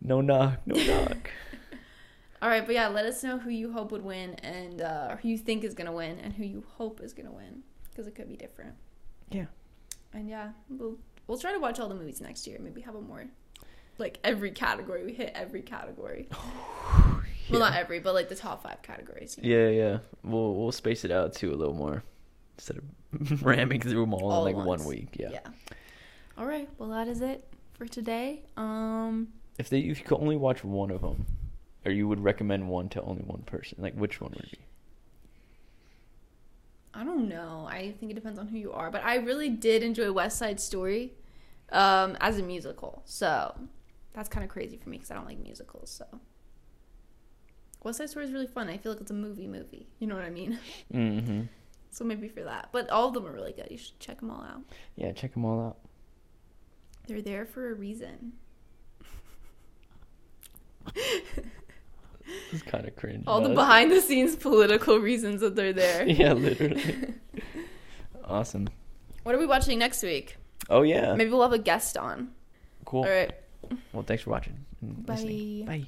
[SPEAKER 2] No knock, no knock.
[SPEAKER 1] All right, but yeah, let us know who you hope would win and uh, who you think is gonna win and who you hope is gonna win because it could be different.
[SPEAKER 2] Yeah.
[SPEAKER 1] And yeah, we'll we'll try to watch all the movies next year. Maybe have a more like every category. We hit every category. Well, not every, but like the top five categories. you know?
[SPEAKER 2] Yeah, yeah. We'll we'll space it out too a little more instead of ramming through them all,
[SPEAKER 1] All
[SPEAKER 2] in like one week. Yeah.
[SPEAKER 1] Yeah. All right. Well, that is it for today. Um,
[SPEAKER 2] If they if you could only watch one of them, or you would recommend one to only one person, like which one would it be?
[SPEAKER 1] I don't know. I think it depends on who you are, but I really did enjoy West Side Story um, as a musical. So that's kind of crazy for me because I don't like musicals. So West Side Story is really fun. I feel like it's a movie movie. You know what I mean?
[SPEAKER 2] Mm-hmm.
[SPEAKER 1] So maybe for that. But all of them are really good. You should check them all out.
[SPEAKER 2] Yeah, check them all out.
[SPEAKER 1] They're there for a reason.
[SPEAKER 2] It's kind of cringe.
[SPEAKER 1] All the
[SPEAKER 2] but-
[SPEAKER 1] behind the scenes political reasons that they're there.
[SPEAKER 2] yeah, literally. awesome.
[SPEAKER 1] What are we watching next week?
[SPEAKER 2] Oh yeah.
[SPEAKER 1] Maybe we'll have a guest on.
[SPEAKER 2] Cool.
[SPEAKER 1] All right.
[SPEAKER 2] Well, thanks for watching. and listening.
[SPEAKER 1] Bye.
[SPEAKER 2] Bye.